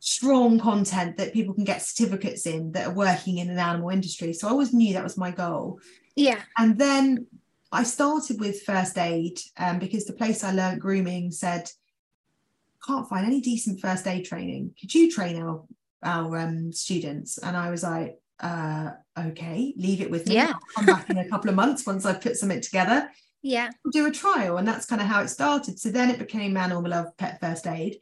strong content that people can get certificates in that are working in an animal industry. So I always knew that was my goal. Yeah. And then I started with first aid um, because the place I learned grooming said, can't find any decent first aid training. Could you train our our um, students? And I was like, uh, okay, leave it with me. Yeah. I'll come back in a couple of months once I've put something together. Yeah. We'll do a trial. And that's kind of how it started. So then it became Animal Love Pet First Aid.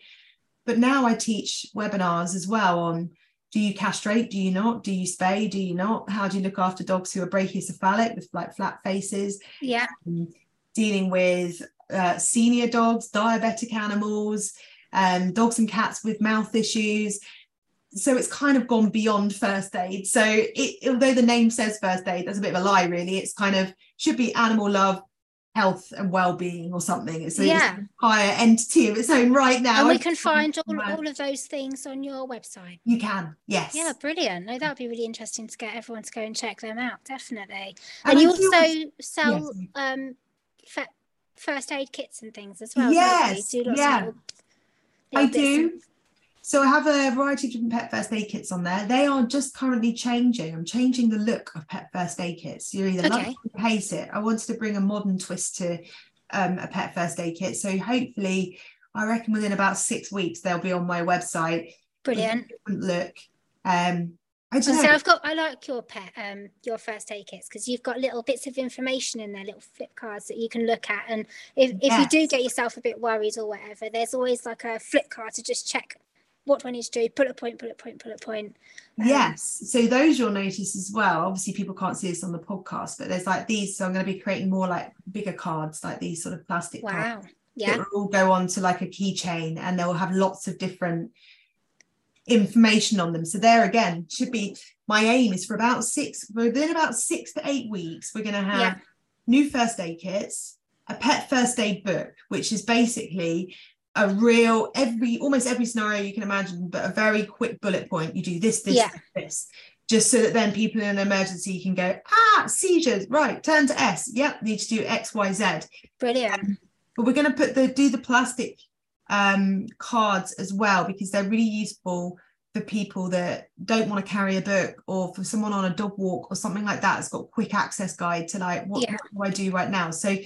But now I teach webinars as well on do you castrate? Do you not? Do you spay? Do you not? How do you look after dogs who are brachycephalic with like flat faces? Yeah. um, dealing with uh, senior dogs, diabetic animals, um, dogs and cats with mouth issues. So it's kind of gone beyond first aid. So it, although the name says first aid, that's a bit of a lie, really. It's kind of should be animal love, health and well-being or something. It's a, Yeah. higher entity of its own right now. And we can find all, all of those things on your website. You can, yes. Yeah, brilliant. No, that would be really interesting to get everyone to go and check them out, definitely. And And, you also sell sorry. um first aid kits and things as well. Yes, you? Do lots of yeah. I do. So I have a variety of different pet first aid kits on there. They are just currently changing. I'm changing the look of pet first aid kits. You're either love Okay. it or hate it. I wanted to bring a modern twist to um, a pet first aid kit. So hopefully, I reckon within about six weeks they'll be on my website. Brilliant. look. Um, I don't so. I've got I like your pet um your first aid kits because you've got little bits of information in there, little flip cards that you can look at. And if, if you do get yourself a bit worried or whatever, there's always like a flip card to just check what do I need to do? Bullet point, bullet point, bullet point. Um, yes. So those you'll notice as well. Obviously, people can't see this on the podcast, but there's like these. So I'm going to be creating more like bigger cards, like these sort of plastic wow. cards. Yeah. That will all go on to like a keychain and they'll have lots of different information on them. So there again, should be my aim is for about six, within about six to eight weeks, we're going to have Yeah. new first aid kits, a pet first aid book, which is basically a real every almost every scenario you can imagine, but a very quick bullet point. You do this, this, Yeah. this, just so that then people in an emergency can go, ah, seizures, right, turn to S. Yep, need to do X, Y, Z Brilliant. but we're going to put the do the plastic um cards as well because they're really useful for people that don't want to carry a book or for someone on a dog walk or something like that it's got quick access guide to like what, Yeah. what do i do right now? So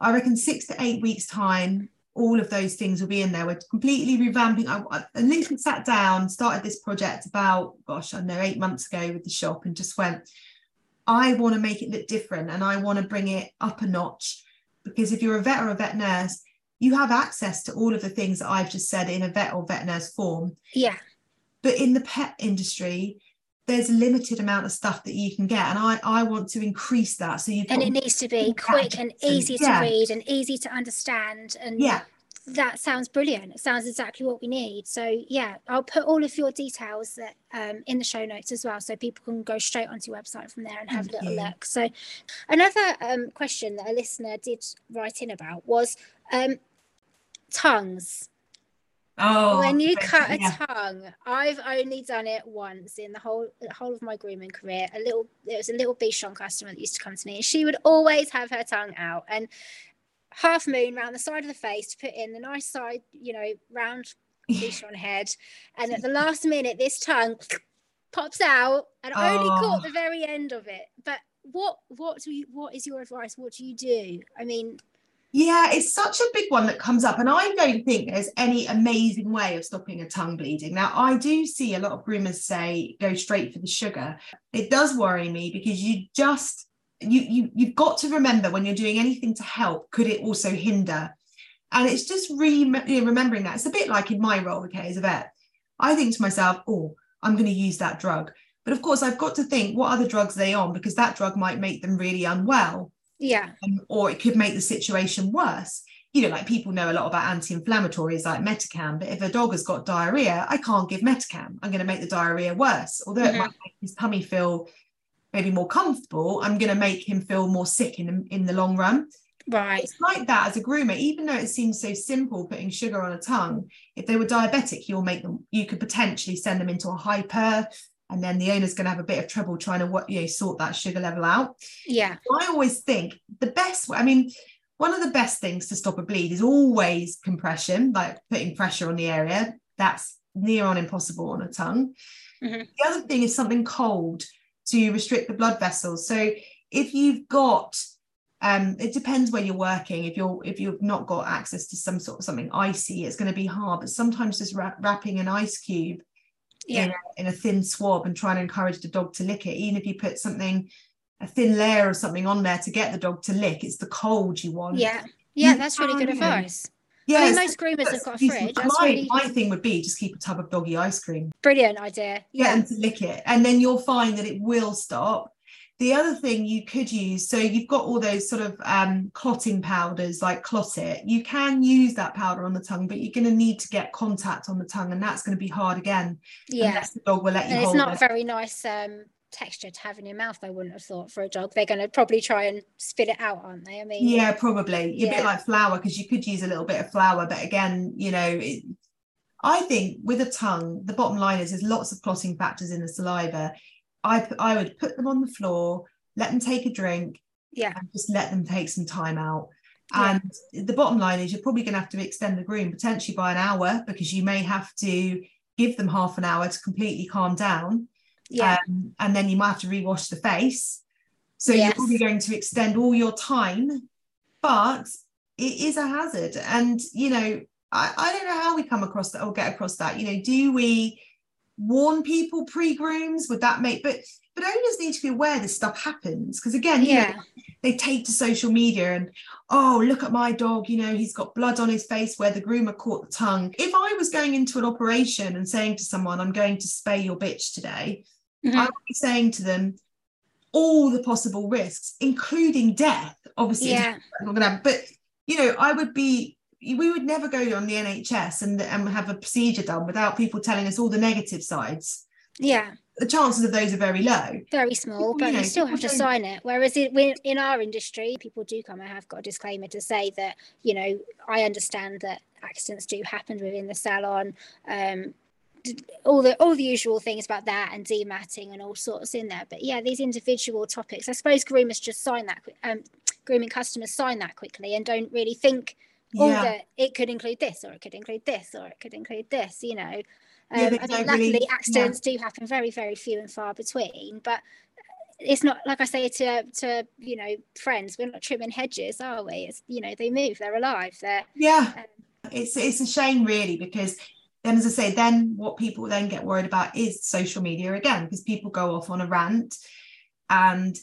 i reckon six to eight weeks time all of those things will be in there. We're completely revamping i, I literally sat down started this project about gosh i don't know eight months ago with the shop and just went i want to make it look different and i want to bring it up a notch. Because if you're a vet or a vet nurse, you have access to all of the things that I've just said in a vet or vet nurse form. Yeah. But in the pet industry, there's a limited amount of stuff that you can get. And I, I want to increase that. So you've And it needs to be quick and gadgets and- easy to yeah. read and easy to understand. And yeah, that sounds brilliant. It sounds exactly what we need. So yeah, I'll put all of your details that um, in the show notes as well, so people can go straight onto your website from there and have Thank a little you. look. So another um, question that a listener did write in about was um, tongues. Oh, when you cut a tongue, I've only done it once in the whole the whole of my grooming career. A little, there was a little Bichon customer that used to come to me, and she would always have her tongue out and half moon round the side of the face to put in the nice side, you know, round [laughs] Bichon head. And at the last minute, this tongue [laughs] pops out, and I only Oh. caught the very end of it. But what what do you what is your advice? What do you do? I mean, Yeah, it's such a big one that comes up, and I don't think there's any amazing way of stopping a tongue bleeding. Now, I do see a lot of groomers say go straight for the sugar. It does worry me because you just you you you've got to remember when you're doing anything to help, could it also hinder? And it's just re- remembering that. It's a bit like in my role, okay, as a vet. I think to myself, oh, I'm going to use that drug. But of course, I've got to think what other drugs are they on because that drug might make them really unwell yeah, um, or it could make the situation worse. You know, like people know a lot about anti-inflammatories like Metacam, but if a dog has got diarrhea, I can't give Metacam. I'm going to make the diarrhea worse. Although it Mhm. might make his tummy feel maybe more comfortable, I'm going to make him feel more sick in in the long run. right. It's like that as a groomer, even though it seems so simple putting sugar on a tongue. If they were diabetic, you'll make them. You could potentially send them into a hyper, and then the owner's going to have a bit of trouble trying to what you know sort that sugar level out. Yeah, I always think the best way, I mean, one of the best things to stop a bleed is always compression, like putting pressure on the area. That's near on impossible on a tongue. Mhm. The other thing is something cold to restrict the blood vessels. So if you've got um, it depends where you're working. If you're if you've not got access to some sort of something icy, it's going to be hard. But sometimes just wrap, wrapping an ice cube yeah, in, a, in a thin swab and trying to encourage the dog to lick it. Even if you put something, a thin layer of something on there to get the dog to lick, it's the cold you want. yeah, yeah. You That's really good advice. yeah. I mean, most groomers have got a fridge. my, really my thing would be just keep a tub of doggy ice cream. brilliant idea. Get Yeah, and to lick it, and then you'll find that it will stop. The other thing you could use, so you've got all those sort of um, clotting powders like Clottit. You can use that powder on the tongue, but you're going to need to get contact on the tongue, and that's going to be hard again. yeah. Unless the dog will let you And it's not it. very nice um, texture to have in your mouth. I wouldn't have thought for a dog. They're going to probably try and spit it out, aren't they? I mean, Yeah, probably. A Yeah. bit like flour because you could use a little bit of flour, but again, you know, it, I think with a tongue, the bottom line is there's lots of clotting factors in the saliva. I I would put them on the floor, let them take a drink, yeah, and just let them take some time out. Yeah. And the bottom line is you're probably going to have to extend the groom potentially by an hour because you may have to give them half an hour to completely calm down yeah, um, and then you might have to rewash the face. So Yes. you're probably going to extend all your time, but it is a hazard. And you know, I, I don't know how we come across that or get across that. You know, do we warn people pre-grooms? Would that make but but owners need to be aware this stuff happens? Because again, you know, yeah, they take to social media and oh look at my dog you know he's got blood on his face where the groomer caught the tongue if i was going into an operation and saying to someone i'm going to spay your bitch today mm-hmm. i would be saying to them all the possible risks including death obviously yeah. not gonna happen, but you know i would be we would never go on the nhs and, and have a procedure done without people telling us all the negative sides yeah the chances of those are very low. Very small, but you, know, still have to sign it. Whereas it, in our industry, people do come. I have got a disclaimer to say that you know I understand that accidents do happen within the salon. Um, all the all the usual things about that and dematting and all sorts in there. But yeah, these individual topics. I suppose groomers just sign that. Um, grooming customers sign that quickly and don't really think. Yeah. that it could include this, or it could include this, or it could include this. You know, um, yeah, I mean, luckily, really, accidents yeah. do happen very, very few and far between. But it's not like I say to to you know friends, we're not trimming hedges, are we? It's you know they move, they're alive, they're yeah. Um, it's it's a shame really because then as I say, then what people then get worried about is social media again because people go off on a rant and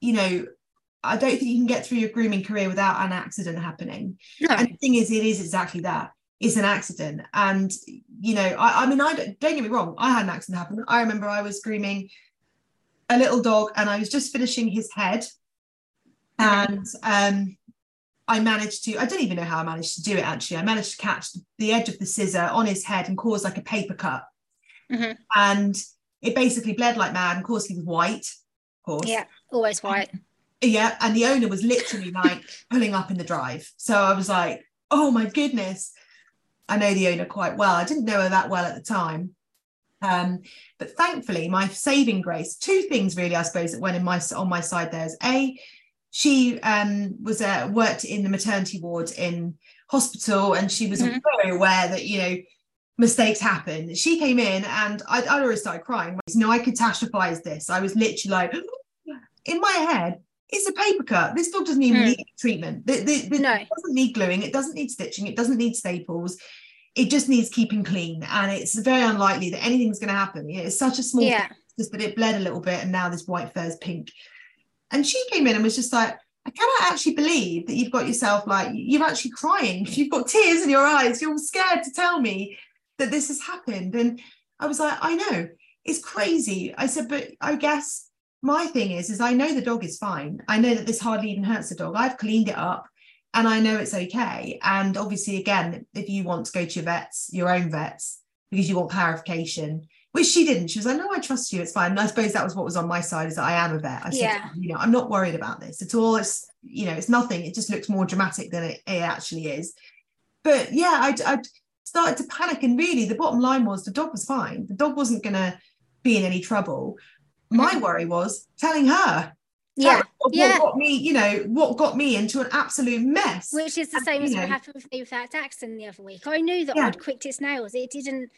you know I don't think you can get through your grooming career without an accident happening. No. And the thing is, it is exactly that. It's an accident. And, you know, I, I mean, I don't, don't get me wrong, I had an accident happen. I remember I was grooming a little dog and I was just finishing his head. And um, I managed to, I don't even know how I managed to do it actually. I managed to catch the edge of the scissor on his head and cause like a paper cut. Mm-hmm. And it basically bled like mad. And of course, he was white, of course. Yeah, always white. Yeah. And the owner was literally like pulling up in the drive. So I was like, oh my goodness. I know the owner quite well. I didn't know her that well at the time. Um, but thankfully, my saving grace, two things really, I suppose, that went in my on my side there is a she um, was uh, worked in the maternity ward in hospital and she was mm-hmm. very aware that you know mistakes happen she came in and I'd, I'd already started crying you know I catastrophized this I was literally like [gasps] in my head it's a paper cut. This dog doesn't even mm. need treatment. The, the, the, no. It doesn't need gluing. It doesn't need stitching. It doesn't need staples. It just needs keeping clean. And it's very unlikely that anything's going to happen. It's such a small yeah. thing, just that it bled a little bit and now this white fur is pink. And she came in and was just like, I cannot actually believe that you've got yourself like, you're actually crying. [laughs] You've got tears in your eyes. You're scared to tell me that this has happened. And I was like, I know. It's crazy. I said, but I guess my thing is is i know the dog is fine. I know that this hardly even hurts the dog. I've cleaned it up and i know it's okay. And obviously again if you want to go to your vets your own vets because you want clarification which she didn't. She was like no i trust you. It's fine. And i suppose that was what was on my side is that i am a vet. I said yeah. you know i'm not worried about this at all. It's you know it's nothing. It just looks more dramatic than it, it actually is. But yeah i i started to panic. And really the bottom line was the dog was fine. The dog wasn't going to be in any trouble my mm-hmm. worry was telling her yeah what, yeah what me you know what got me into an absolute mess which is the same and, as know, what happened with me with that accident the other week i knew that yeah. i'd quicked its nails it didn't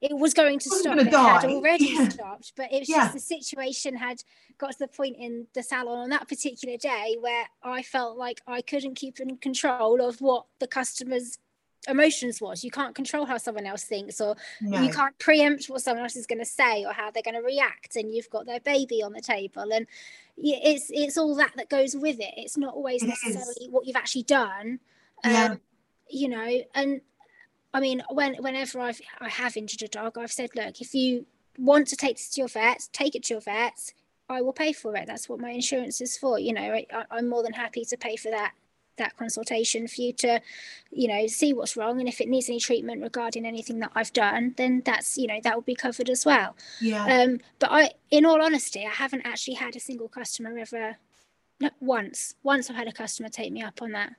it was going to stop it die. had [laughs] already yeah. stopped but it was yeah. just the situation had got to the point in the salon on that particular day where i felt like i couldn't keep in control of what the customers emotions was you can't control how someone else thinks or no. you can't preempt what someone else is going to say or how they're going to react and you've got their baby on the table and it's it's all that that goes with it it's not always it necessarily is. what you've actually done yeah. Um, you know and i mean when whenever i've i have injured a dog i've said look if you want to take this to your vet take it to your vet i will pay for it that's what my insurance is for you know I, i'm more than happy to pay for that that consultation for you to you know see what's wrong and if it needs any treatment regarding anything that i've done then that's you know that will be covered as well. Yeah. Um but i in all honesty i haven't actually had a single customer ever no, once once i've had a customer take me up on that.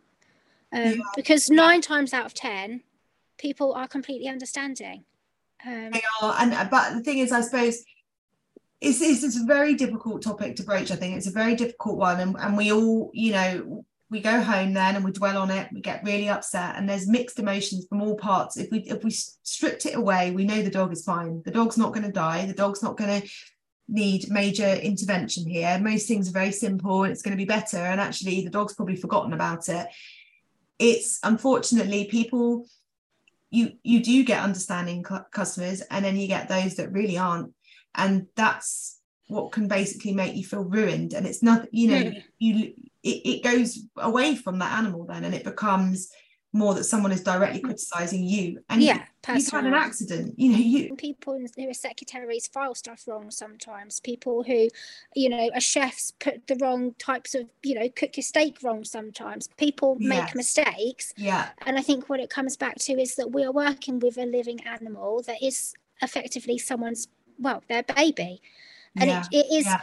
Um, yeah. because nine times out of ten people are completely understanding. Um, they are and but the thing is i suppose it's, it's, it's a very difficult topic to broach i think. It's a very difficult one and, and we all you know we go home then and we dwell on it we get really upset and there's mixed emotions from all parts. If we if we stripped it away we know the dog is fine. The dog's not going to die. The dog's not going to need major intervention here. Most things are very simple and it's going to be better and actually the dog's probably forgotten about it. It's unfortunately people you you do get understanding cu- customers and then you get those that really aren't and that's what can basically make you feel ruined and it's not you know Mm. you it, it goes away from that animal then and it becomes more that someone is directly mm-hmm. criticizing you. And yeah, you, you've had an accident you know you people who are secretaries file stuff wrong sometimes. People who you know are chefs put the wrong types of you know cook your steak wrong sometimes. People make mistakes. Yeah. And i think what it comes back to is that we are working with a living animal that is effectively someone's well their baby. And yeah. it, it is yeah.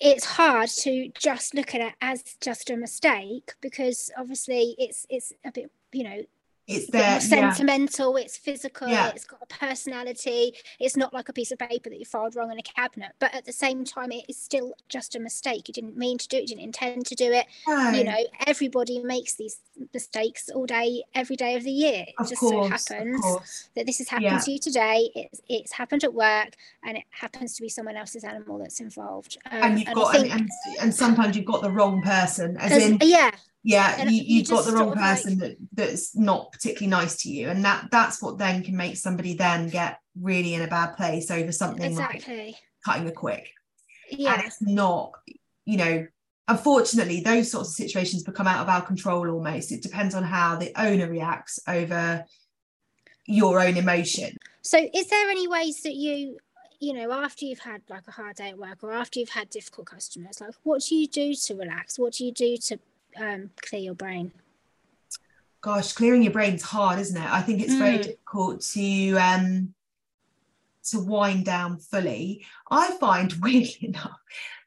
It's hard to just look at it as just a mistake because obviously it's it's a bit you know it's a bit more there yeah sentimental, it's physical, Yeah. it's got a personality. It's not like a piece of paper that you filed wrong in a cabinet, but at the same time, it is still just a mistake. You didn't mean to do it, you didn't intend to do it. No, You know, everybody makes these mistakes all day, every day of the year. It of just course so happens that this has happened Yeah. to you today. It's, it's happened at work, and it happens to be someone else's animal that's involved. Um, and you've I got and, and, and sometimes you've got the wrong person as as- in yeah, yeah you, you you've got the wrong of like- person that that's not particularly nice to you. And that that's what then can make somebody then get really in a bad place over something like cutting a quick. Yeah. and it's not you know unfortunately those sorts of situations become out of our control almost. It depends on how the owner reacts over your own emotion. So, is there any ways that you, you know, after you've had like a hard day at work or after you've had difficult customers, like what do you do to relax? What do you do to um, clear your brain? gosh clearing your brain's hard isn't it? I think it's very Mm. difficult to um to wind down fully. I find [laughs] weirdly enough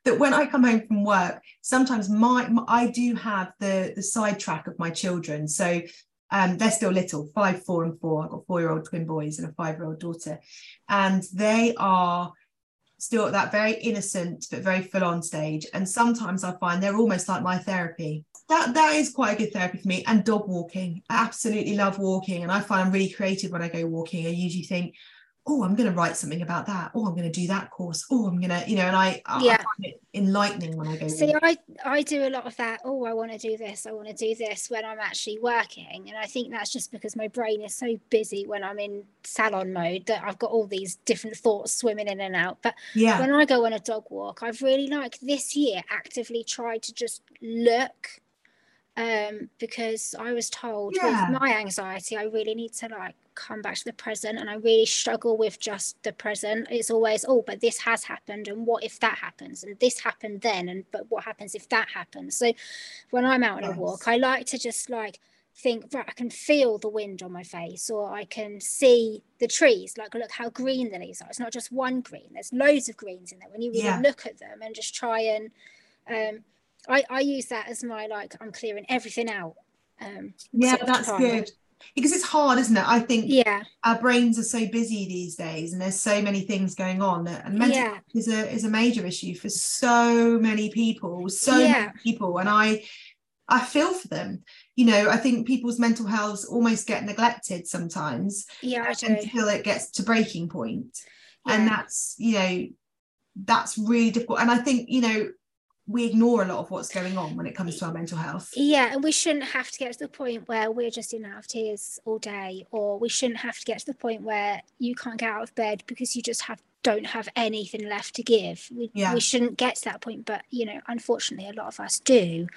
that when i come home from work sometimes my, my- i do have the the sidetrack of my children. So um they're still little five four and four. I've got four year old twin boys and a five year old daughter. And they are still at that very innocent but very full on stage. And sometimes i find they're almost like my therapy that that is quite a good therapy for me and dog walking i absolutely love walking and i find i'm really creative when i go walking i usually think oh i'm going to write something about that oh i'm going to do that course oh i'm going to you know and i, I Yeah. find it enlightening when i go See, walking. I I do a lot of that. Oh, I want to do this. I want to do this when I'm actually working, and I think that's just because my brain is so busy when I'm in salon mode that I've got all these different thoughts swimming in and out. But yeah when I go on a dog walk, I've really like this year actively tried to just look um because I was told Yeah. with my anxiety I really need to like come back to the present and I really struggle with just the present. It's always oh but this has happened and what if that happens and this happened then and but what happens if that happens? So when I'm out on a walk I like to just like think right I can feel the wind on my face or I can see the trees. Like look how green the leaves are. It's not just one green there's loads of greens in there. When you really Yeah. look at them and just try and um I, I use that as my like I'm clearing everything out um yeah that's good. Because it's hard isn't it? I think yeah. our brains are so busy these days and there's so many things going on that and mental Yeah. health is a is a major issue for so many people so Yeah. many people and i i feel for them. You know i think people's mental health almost get neglected sometimes yeah until it gets to breaking point. And Yeah. that's you know that's really difficult. And i think you know we ignore a lot of what's going on when it comes to our mental health Yeah, and we shouldn't have to get to the point where we're just in and out of tears all day, or we shouldn't have to get to the point where you can't get out of bed because you just have don't have anything left to give. We Yeah. we shouldn't get to that point, but you know, unfortunately, a lot of us do.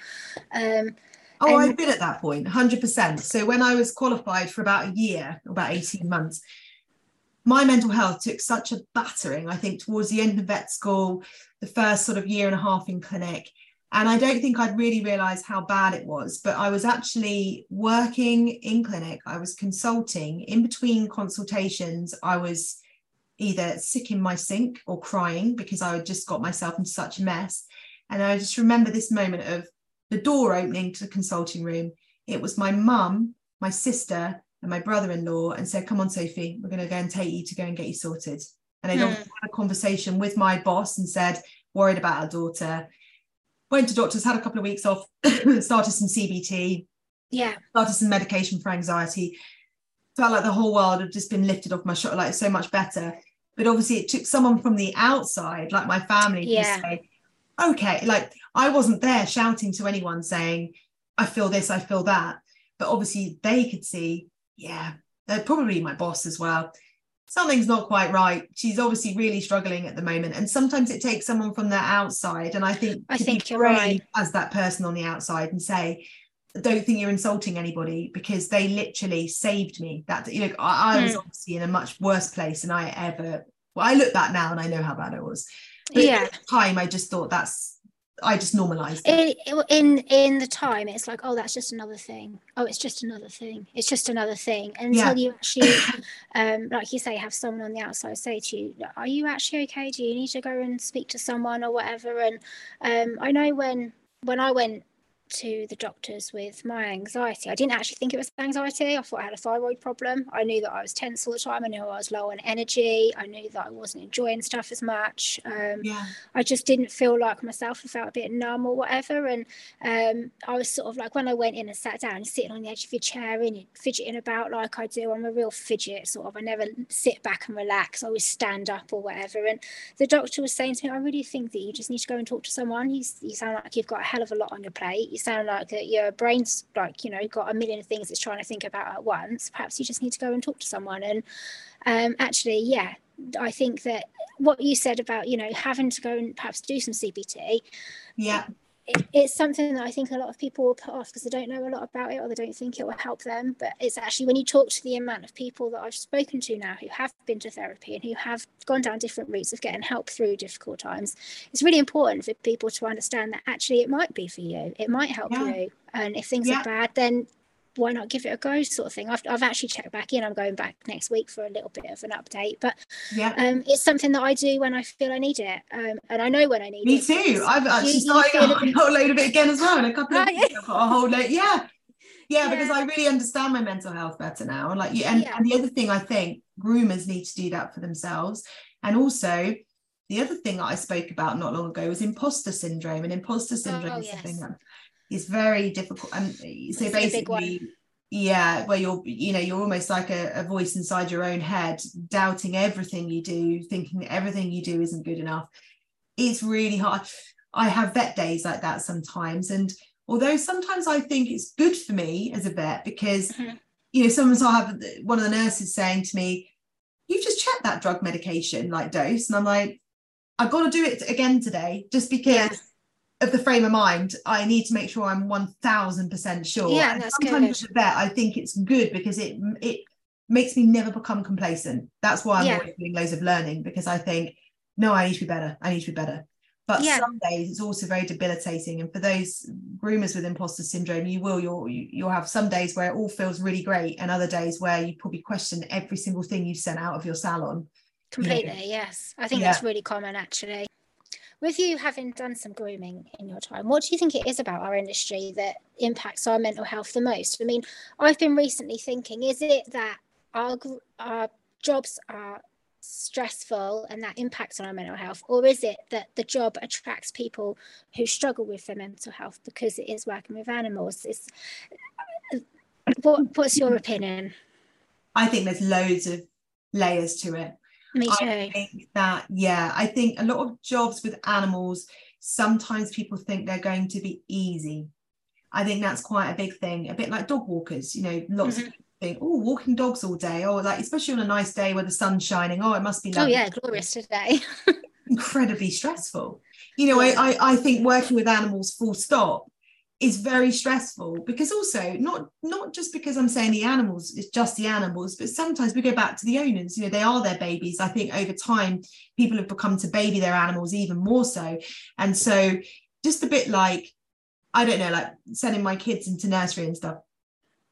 Um, Oh, And- I've been at that point, 100%. So when I was qualified for about a year, about 18 months, my mental health took such a battering, I think, towards the end of vet school, the first sort of year and a half in clinic. And I don't think I'd really realised how bad it was, but I was actually working in clinic. I was consulting. In between consultations, I was either sick in my sink or crying because I had just got myself into such a mess. And I just remember this moment of the door opening to the consulting room. It was my mum, my sister, and my brother in law, and said, Come on, Sophie, we're going to go and take you to go and get you sorted. And Hmm. obviously had a conversation with my boss and said, Worried about our daughter. Went to doctors, had a couple of weeks off, [coughs] started some CBT, yeah, started some medication for anxiety. Felt like the whole world had just been lifted off my shoulder, like so much better. But obviously, it took someone from the outside, like my family, to say, okay, like I wasn't there shouting to anyone saying, I feel this, I feel that. But obviously, they could see, yeah, they're probably my boss as well. Something's not quite right. She's obviously really struggling at the moment. And sometimes it takes someone from the outside. And I think I think you're right. as that person on the outside and say, don't think you're insulting anybody because they literally saved me. That you know, I, I was hmm. obviously in a much worse place than I ever. Well, I look back now and I know how bad it was. But yeah. At the time, I just thought that's I just normalized it. it. In in the time, it's like, oh, that's just another thing. Oh, it's just another thing. It's just another thing. Until yeah. you actually, um, like you say, have someone on the outside say to you, "Are you actually okay? Do you need to go and speak to someone or whatever?" And um, I know when when I went to the doctors with my anxiety. I didn't actually think it was anxiety. I thought I had a thyroid problem. I knew that I was tense all the time. I knew I was low on energy. I knew that I wasn't enjoying stuff as much. Um, yeah. I just didn't feel like myself. I felt a bit numb or whatever. And um, I was sort of like when I went in and sat down, sitting on the edge of your chair and fidgeting about like I do. I'm a real fidget sort of. I never sit back and relax. I always stand up or whatever. And the doctor was saying to me, I really think that you just need to go and talk to someone. You, you sound like you've got a hell of a lot on your plate sound like that your brain's like you know got a million things it's trying to think about at once perhaps you just need to go and talk to someone. And um, actually yeah i think that what you said about you know having to go and perhaps do some cbt yeah it, it's something that I think a lot of people will put off because they don't know a lot about it or they don't think it will help them. But it's actually when you talk to the amount of people that I've spoken to now who have been to therapy and who have gone down different routes of getting help through difficult times, it's really important for people to understand that actually it might be for you, it might help yeah. you. And if things yeah. are bad, then why not give it a go sort of thing I've, I've actually checked back in i'm going back next week for a little bit of an update but yeah um, it's something that i do when i feel i need it um, and i know when i need me it me too i've actually you, started you [laughs] a, whole load of it again as well in a couple of weeks i've got a whole load yeah. yeah yeah, because I really understand my mental health better now. And like you, and, yeah. and the other thing I think groomers need to do that for themselves. And also the other thing that I spoke about not long ago was imposter syndrome. And imposter syndrome oh, is yes. something that is very difficult. And so it's basically yeah where you're you know you're almost like a, a, voice inside your own head doubting everything you do thinking everything you do isn't good enough it's really hard i have vet days like that sometimes and although sometimes i think it's good for me as a vet because mm-hmm. you know sometimes i have one of the nurses saying to me you've just checked that drug medication like dose and i'm like i've got to do it again today just because yeah of the frame of mind, I need to make sure I'm one thousand percent sure. Yeah, that's sometimes good. that I think it's good because it it makes me never become complacent. That's why I'm yeah. always doing loads of learning because I think, no, I need to be better. I need to be better. But yeah. some days it's also very debilitating. And for those groomers with imposter syndrome, you will you'll you'll have some days where it all feels really great, and other days where you probably question every single thing you've sent out of your salon. Completely, you know? yes. I think yeah. that's really common actually with you having done some grooming in your time, what do you think it is about our industry that impacts our mental health the most? I mean, I've been recently thinking, is it that our, our jobs are stressful and that impacts on our mental health or is it that the job attracts people who struggle with their mental health because it is working with animals? It's, what, what's your opinion? I think there's loads of layers to it me too. I think that, yeah, I think a lot of jobs with animals, sometimes people think they're going to be easy. I think that's quite a big thing, a bit like dog walkers, you know, lots mm-hmm. of people think, oh, walking dogs all day, or like, especially on a nice day where the sun's shining, oh, it must be lovely. Oh, yeah, glorious today. [laughs] Incredibly stressful. You [laughs] know. I, I, I think working with animals, full stop, is very stressful because also not not just because i'm saying the animals it's just the animals but sometimes we go back to the owners you know they are their babies. I think over time people have become to baby their animals even more so. And so just a bit like i don't know like sending my kids into nursery and stuff.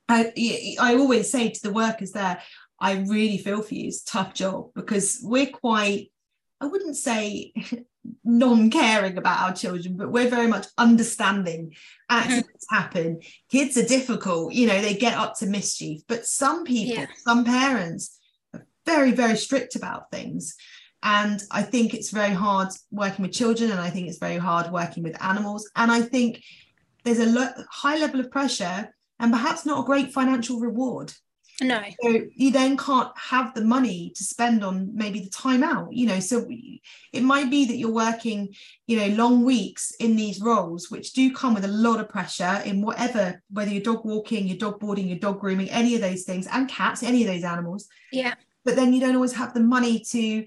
I i always say to the workers there i really feel for you. It's a tough job because we're quite I wouldn't say [laughs] non-caring about our children but we're very much understanding accidents mm-hmm. happen kids are difficult you know they get up to mischief but some people yeah. some parents are very very strict about things and i think it's very hard working with children and i think it's very hard working with animals and i think there's a lo- high level of pressure and perhaps not a great financial reward no. So you then can't have the money to spend on maybe the time out, you know. So it might be that you're working, you know, long weeks in these roles, which do come with a lot of pressure in whatever, whether you're dog walking, you're dog boarding, you're dog grooming, any of those things, and cats, any of those animals. Yeah. but then you don't always have the money to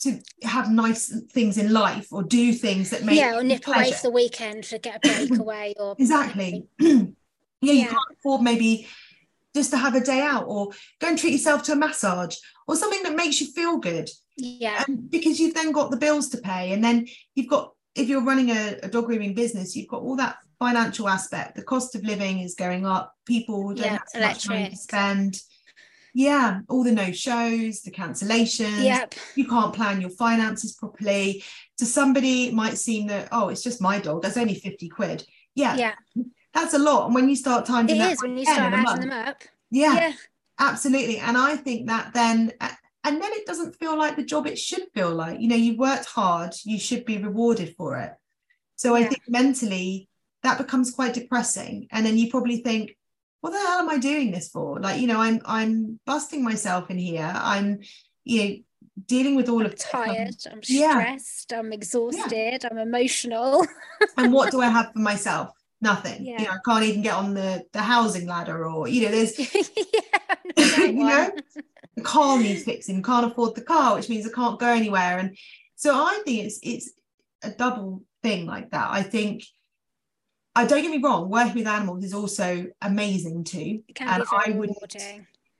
to have nice things in life or do things that make yeah or nip away for the weekend to get a break [clears throat] away or exactly yeah, [clears throat] yeah you can't afford maybe just to have a day out or go and treat yourself to a massage or something that makes you feel good. Yeah. Um, because you've then got the bills to pay and then you've got if you're running a, a, dog grooming business you've got all that financial aspect. The cost of living is going up. People don't yeah, have much money to spend. Yeah all the no shows the cancellations. Yep. you can't plan your finances properly. To somebody it might seem that oh it's just my dog. That's only 50 quid. Yeah. Yeah that's a lot and when you start timing it is when you start adding them up yeah, yeah absolutely and i think that then uh, and then it doesn't feel like the job it should feel like you know you worked hard you should be rewarded for it so yeah. i think mentally that becomes quite depressing and then you probably think what the hell am I doing this for? Like, you know, I'm I'm busting myself in here. I'm, you know, dealing with all I'm of tired. I'm, I'm stressed. Yeah. I'm exhausted. Yeah. I'm emotional. [laughs] and what do I have for myself? Nothing. Yeah. You know, I can't even get on the the housing ladder, or you know, there's, [laughs] yeah, [laughs] you know, the car needs fixing. Can't afford the car, which means I can't go anywhere. And so I think it's it's a double thing like that. I think I don't get me wrong, working with animals is also amazing too. and I would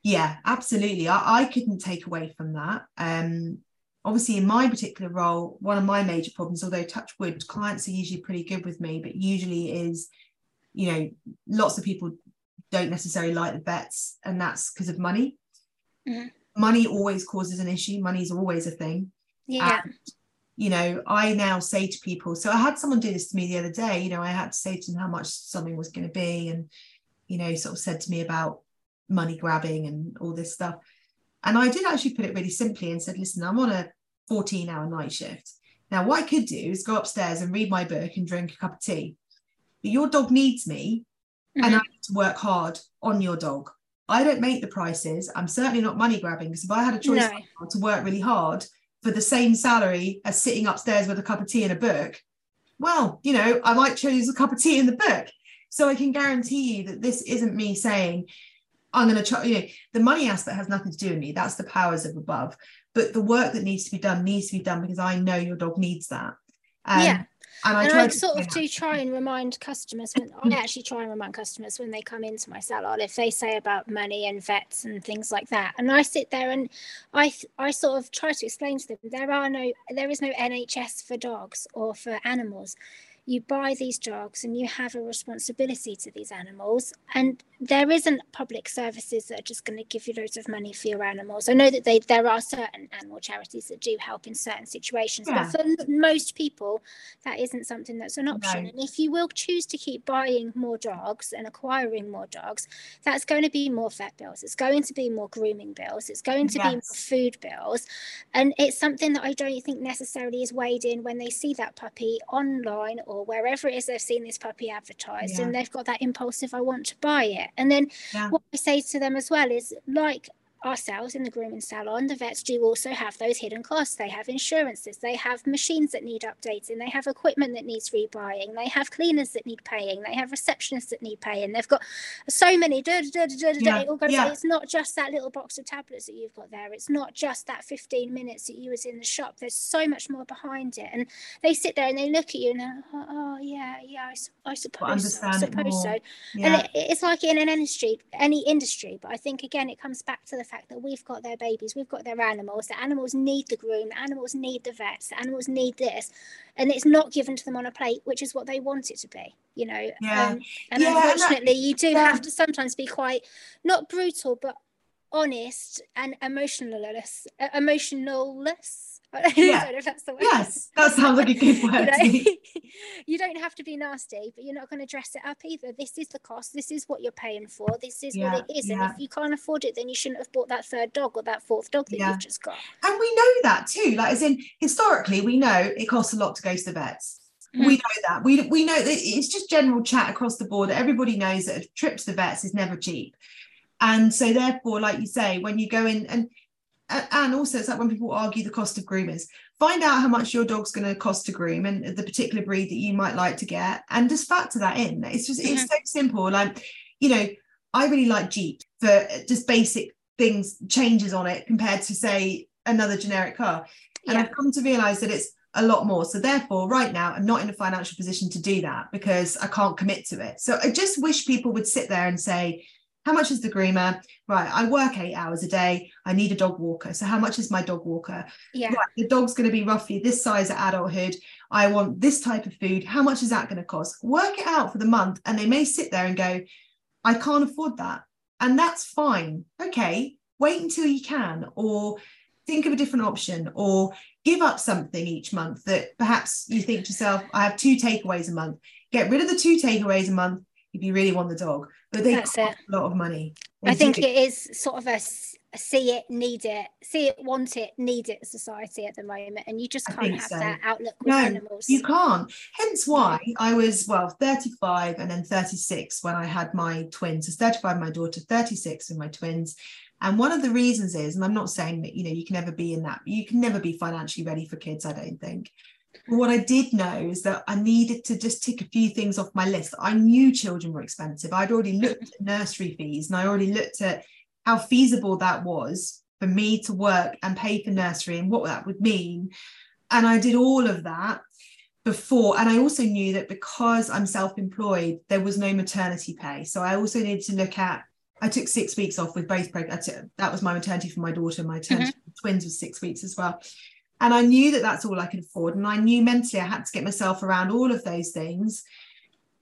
yeah, absolutely. I, I couldn't take away from that. Um obviously in my particular role, one of my major problems, although touch wood, clients are usually pretty good with me, but usually is, you know, lots of people don't necessarily like the vets, and that's because of money. Mm-hmm. Money always causes an issue. Money is always a thing. Yeah. And you know, I now say to people, so I had someone do this to me the other day, you know, I had to say to them how much something was going to be. And, you know, sort of said to me about money grabbing and all this stuff. And I did actually put it really simply and said, listen, I'm on a 14 hour night shift. Now, what I could do is go upstairs and read my book and drink a cup of tea. But your dog needs me mm-hmm. and I need to work hard on your dog. I don't make the prices. I'm certainly not money grabbing because if I had a choice no. to work really hard, for the same salary as sitting upstairs with a cup of tea and a book, well, you know, I might choose a cup of tea in the book. So I can guarantee you that this isn't me saying, I'm going to try, you know, the money aspect has nothing to do with me. That's the powers of above. But the work that needs to be done needs to be done because I know your dog needs that. Um, yeah. And I, and I sort of do try and remind customers when I actually try and remind customers when they come into my salon if they say about money and vets and things like that. And I sit there and I I sort of try to explain to them there are no there is no NHS for dogs or for animals you buy these dogs and you have a responsibility to these animals and there isn't public services that are just going to give you loads of money for your animals i know that they there are certain animal charities that do help in certain situations yeah. but for most people that isn't something that's an option no. and if you will choose to keep buying more dogs and acquiring more dogs that's going to be more vet bills it's going to be more grooming bills it's going to yes. be more food bills and it's something that i don't think necessarily is weighed in when they see that puppy online or wherever it is they've seen this puppy advertised yeah. and they've got that impulsive I want to buy it. And then yeah. what I say to them as well is like ourselves in the grooming salon, the vets do also have those hidden costs. They have insurances, they have machines that need updating, they have equipment that needs rebuying, they have cleaners that need paying, they have receptionists that need paying. They've got so many. Da, da, da, yeah. It all goes. Yeah. It's not just that little box of tablets that you've got there. It's not just that 15 minutes that you was in the shop. There's so much more behind it. And they sit there and they look at you and they're, oh, oh yeah, yeah, I, I suppose so. I suppose so. Yeah. And it, it's like in an industry, any industry. But I think again, it comes back to the fact that we've got their babies, we've got their animals, the animals need the groom, the animals need the vets, the animals need this. And it's not given to them on a plate, which is what they want it to be, you know. Yeah. Um, and yeah, unfortunately, that, you do yeah. have to sometimes be quite, not brutal, but honest and uh, emotionalless [laughs] yeah. I don't know if that's. Yes, that sounds like a good [laughs] word. you, [laughs] know? you don't have to be nasty, but you're not going to dress it up either. This is the cost. This is what you're paying for. This is yeah, what it is. Yeah. And if you can't afford it, then you shouldn't have bought that third dog or that fourth dog that you've just got. And we know that too. Like, as in, historically, we know it costs a lot to go to the vets. Mm. We know that. We, we know that it's just general chat across the board. Everybody knows that a trip to the vets is never cheap. And so, therefore, like you say, when you go in and and also it's like when people argue the cost of groomers. Find out how much your dog's going to cost to groom and the particular breed that you might like to get and just factor that in. It's just mm-hmm. it's so simple. Like you know i really like jeep for just basic things changes on it compared to say another generic car. And Yeah. i've come to realize that it's a lot more. So therefore right now i'm not in a financial position to do that because i can't commit to it. So i just wish people would sit there and say how much is the groomer right i work eight hours a day i need a dog walker so how much is my dog walker Yeah. right, the dog's going to be roughly this size at adulthood. I want this type of food. How much is that going to cost? Work it out for the month. And they may sit there and go, I can't afford that. And that's fine. Okay, wait until you can, or think of a different option, or give up something each month that perhaps you think to yourself, I have two takeaways a month. Get rid of the two takeaways a month if you really want the dog. But they That's cost it. a lot of money. I think it is sort of a see it, need it, see it, want it, need it society at the moment, and you just can't have so. that outlook with No, animals. You can't. Hence why I was, well, 35 and then 36 when I had my twins. So 35 my daughter, 36 with my twins. And one of the reasons is, and I'm not saying that, you know, you can never be in that, you can never be financially ready for kids, I don't think. But what I did know is that I needed to just tick a few things off my list. I knew children were expensive. I'd already looked at nursery fees and I already looked at how feasible that was for me to work and pay for nursery and what that would mean. And I did all of that before. And I also knew that because I'm self employed, there was no maternity pay. So I also needed to look at, I took six weeks off with both pregnant. That was my maternity for my daughter. My maternity mm-hmm. for twins was six weeks as well. And I knew that that's all I could afford. And I knew mentally I had to get myself around all of those things.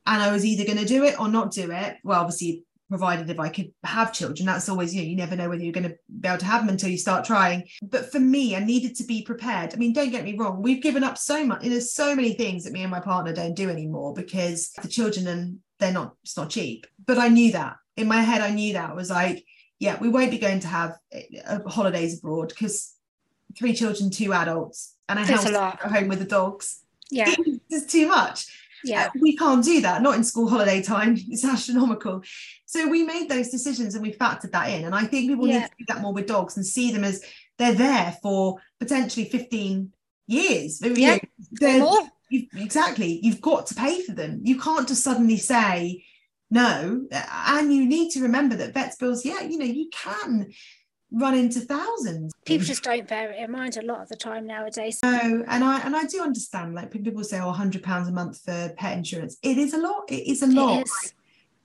And I was either going to do it or not do it. Well, obviously, provided if I could have children, that's always, you know, you never know whether you're going to be able to have them until you start trying. But for me, I needed to be prepared. I mean, don't get me wrong, we've given up so much. There's so many things that me and my partner don't do anymore because the children and they're not, it's not cheap. But I knew that in my head, I knew that I was like, yeah, we won't be going to have uh, holidays abroad because three children, two adults, and a That's house a lot. at home with the dogs. yeah, [laughs] It's too much. yeah, Uh, we can't do that, not in school holiday time. [laughs] It's astronomical. So we made those decisions and we factored that in. And I think people need to do that more with dogs and see them as they're there for potentially 15 years. You Yeah. know, they're- more. you- exactly. You've got to pay for them. You can't just suddenly say no. And you need to remember that vets bills, yeah, you know, you can run into thousands. People just don't bear it in mind a lot of the time nowadays. No, and I and I do understand. Like people say, "Oh, hundred pounds a month for pet insurance." It is a lot. It is a lot. Is.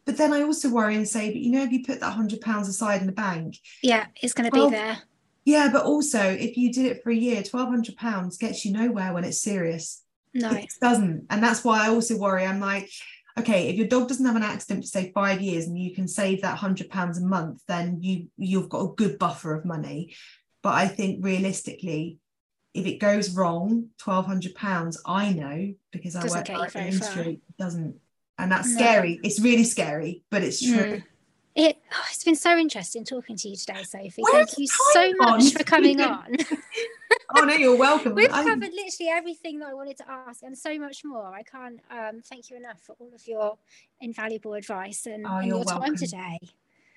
But then I also worry and say, "But you know, if you put that hundred pounds aside in the bank, Yeah, it's going to Well, be there. yeah. But also, if you did it for a year, twelve hundred pounds gets you nowhere when it's serious. No, It doesn't, and that's why I also worry. I'm like, okay, if your dog doesn't have an accident for say five years, and you can save that hundred pounds a month, then you you've got a good buffer of money. But I think realistically, if it goes wrong, twelve hundred pounds, I know because I Doesn't work get you direct in the industry, it doesn't, and that's No. scary. It's really scary, but it's true. Mm. It, oh, it's been so interesting talking to you today, Sophie. Where's Thank you so much for coming [laughs] on. [laughs] Oh no, you're welcome. We've I- covered literally everything that I wanted to ask and so much more. I can't um, thank you enough for all of your invaluable advice and, Oh, and your time today.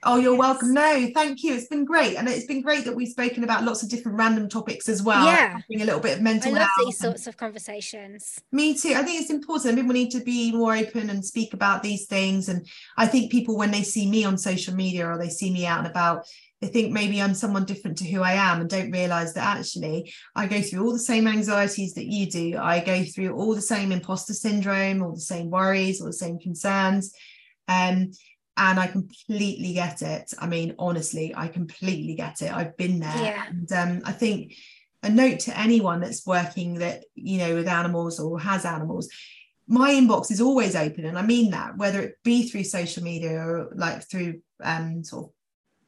Oh, you're welcome. No, thank you. It's been great. And it's been great that we've spoken about lots of different random topics as well. Yeah. Having a little bit of mental I love health. these sorts of conversations. Me too. I think it's important. People need to be more open and speak about these things. And I think people, when they see me on social media or they see me out and about, they think maybe I'm someone different to who I am and don't realize that actually I go through all the same anxieties that you do. I go through all the same imposter syndrome, all the same worries, all the same concerns. Um, and I completely get it. I mean, honestly, I completely get it. I've been there. Yeah. And um, I think a note to anyone that's working that, you know, with animals or has animals, my inbox is always open. And I mean that, whether it be through social media or like through um, sort of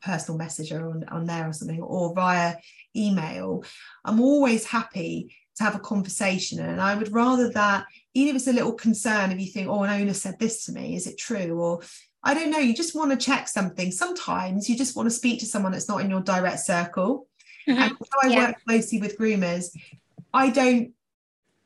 personal messenger on, on there or something, or via email, I'm always happy to have a conversation. And I would rather that, even if it's a little concern, if you think, oh, an owner said this to me, is it true? Or I don't know, you just want to check something. Sometimes you just want to speak to someone that's not in your direct circle. Mhm. And I Yeah. work closely with groomers, I don't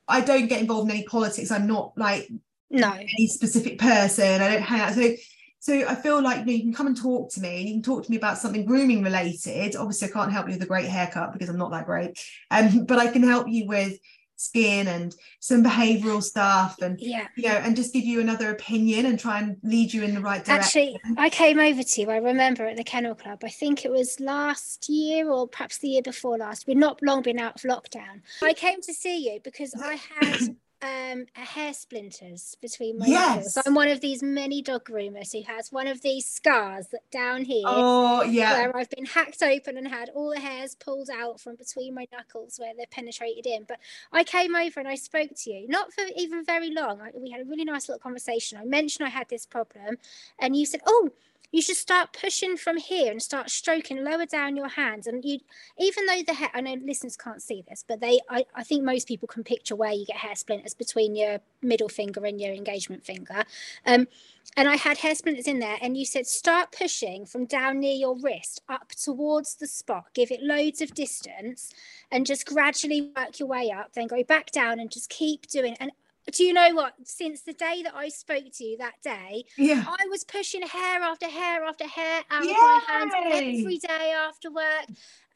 I don't get involved in any politics. I'm not like No, any specific person. I don't hang out. So so I feel like you, know, you can come and talk to me. You can talk to me about something grooming related. Obviously, I can't help you with a great haircut because I'm not that great. Um, but I can help you with skin and some behavioral stuff and Yeah. you know and just give you another opinion and try and lead you in the right direction Actually, I came over to you. I remember at the Kennel Club. I think it was last year or perhaps the year before last. We'd not long been out of lockdown. I came to see you because I had [clears throat] um, a hair splinters between my knuckles. Yes. I'm one of these many dog groomers who has one of these scars that down here. oh yeah Where I've been hacked open and had all the hairs pulled out from between my knuckles where they're penetrated in. But I came over and I spoke to you, not for even very long. I, we had a really nice little conversation. I mentioned I had this problem, and you said, "Oh, you should start pushing from here and start stroking lower down your hands." And you, even though the hair, I know listeners can't see this, but they, I, I think most people can picture where you get hair splinters between your middle finger and your engagement finger. Um, and I had hair splinters in there, and you said start pushing from down near your wrist up towards the spot, give it loads of distance, and just gradually work your way up. Then go back down and just keep doing. And do you know what? Since the day that I spoke to you that day, yeah I was pushing hair after hair after hair out of my hands every day after work.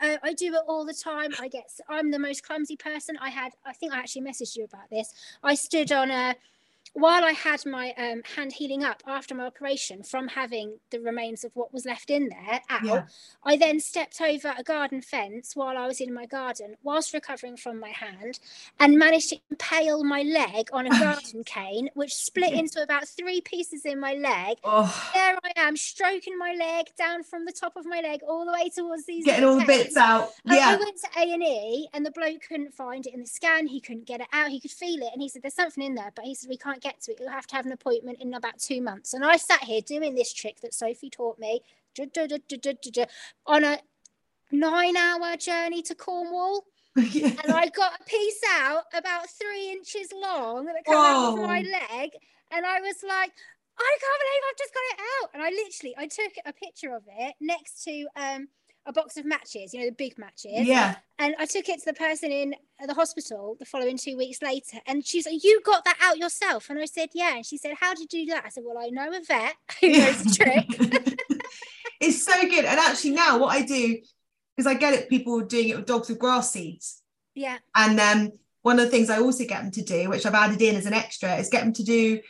Uh, I do it all the time. I get. I'm the most clumsy person. I had. I think I actually messaged you about this. I stood on a. While I had my um, hand healing up after my operation from having the remains of what was left in there out, Yeah. I then stepped over a garden fence while I was in my garden, whilst recovering from my hand, and managed to impale my leg on a [laughs] garden cane, which split into about three pieces in my leg. oh There I am, stroking my leg down from the top of my leg all the way towards these. getting all the bits out And I yeah went to A and E, and the bloke couldn't find it in the scan. He couldn't get it out. He could feel it, and he said, "There's something in there," but he said, "We can't get to it. You'll have to have an appointment in about two months." And I sat here doing this trick that Sophie taught me on a nine-hour journey to Cornwall, [laughs] yeah and I got a piece out about three inches long that came out of my leg, and I was like. I can't believe I've just got it out. And I literally I took a picture of it next to um a box of matches, you know, the big matches. yeah And I took it to the person in the hospital the following two weeks later. And she's like, You got that out yourself? And I said, Yeah. And she said, How did you do that? I said, Well, I know a vet [laughs] who knows the trick. [laughs] it's so good and actually now what i do because i get it people doing it with dogs with grass seeds Yeah. and then one of the things i also get them to do which i've added in as an extra is get them to do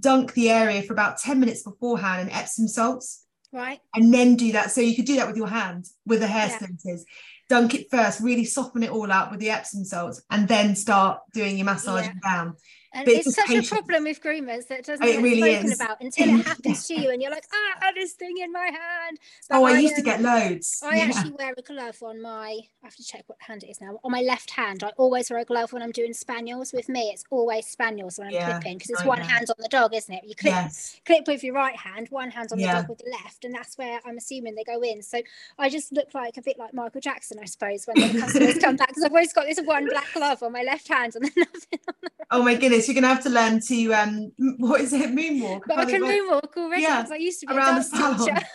dunk the area for about 10 minutes beforehand in epsom salts Right. and then do that so you could do that with your hand with the hair Yeah. splinters dunk it first really soften it all up with the epsom salts and then start doing your massaging down And it's such a problem with groomers that doesn't It get really spoken is. about until it happens to you and you're like, ah, I had this thing in my hand. But oh i used to um, get loads I Yeah. actually wear a glove on my. I have to check what hand it is now. On my left hand, I always wear a glove when I'm doing spaniels. With me, it's always spaniels when I'm Yeah, clipping because it's I one know. hand on the dog, isn't it? You clip yes clip with your right hand, one hand on Yeah. the dog with the left, and that's where I'm assuming they go in. So I just look like a bit like Michael Jackson, I suppose, when the customers come back because I've always got this one black glove on my left hand and then [laughs] nothing on the [laughs] oh my goodness you're gonna have to learn to um [laughs] what is it moonwalk But I can't what- moonwalk already Yeah, I used to be around a the dance salon. teacher. [laughs]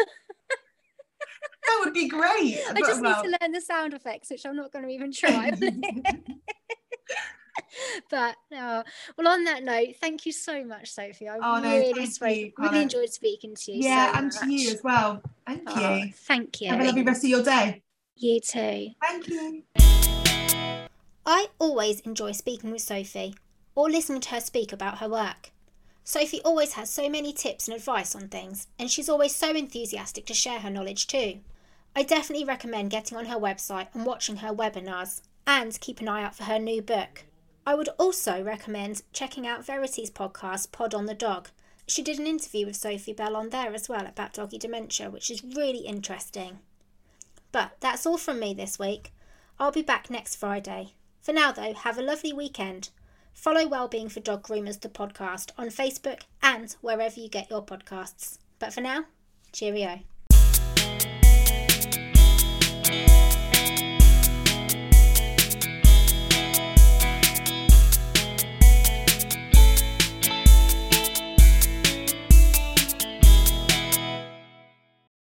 that would be great I But, just well, need to learn the sound effects, which I'm not going to even try. [laughs] but no. Well, on that note, thank you so much, Sophie. I Oh, no, really, thank spoke, you, really enjoyed speaking to you. yeah so and to you as well thank Oh, you thank you. have a lovely rest of your day You too. thank you I always enjoy speaking with Sophie or listening to her speak about her work. Sophie always has so many tips and advice on things, and she's always so enthusiastic to share her knowledge too. I definitely recommend getting on her website and watching her webinars, and keep an eye out for her new book. I would also recommend checking out Verity's podcast, Pod on the Dog. She did an interview with Sophie Bell on there as well about doggy dementia, which is really interesting. But that's all from me this week. I'll be back next Friday. For now, though, have a lovely weekend. Follow Wellbeing for Dog Groomers, the podcast, on Facebook and wherever you get your podcasts. But for now, cheerio.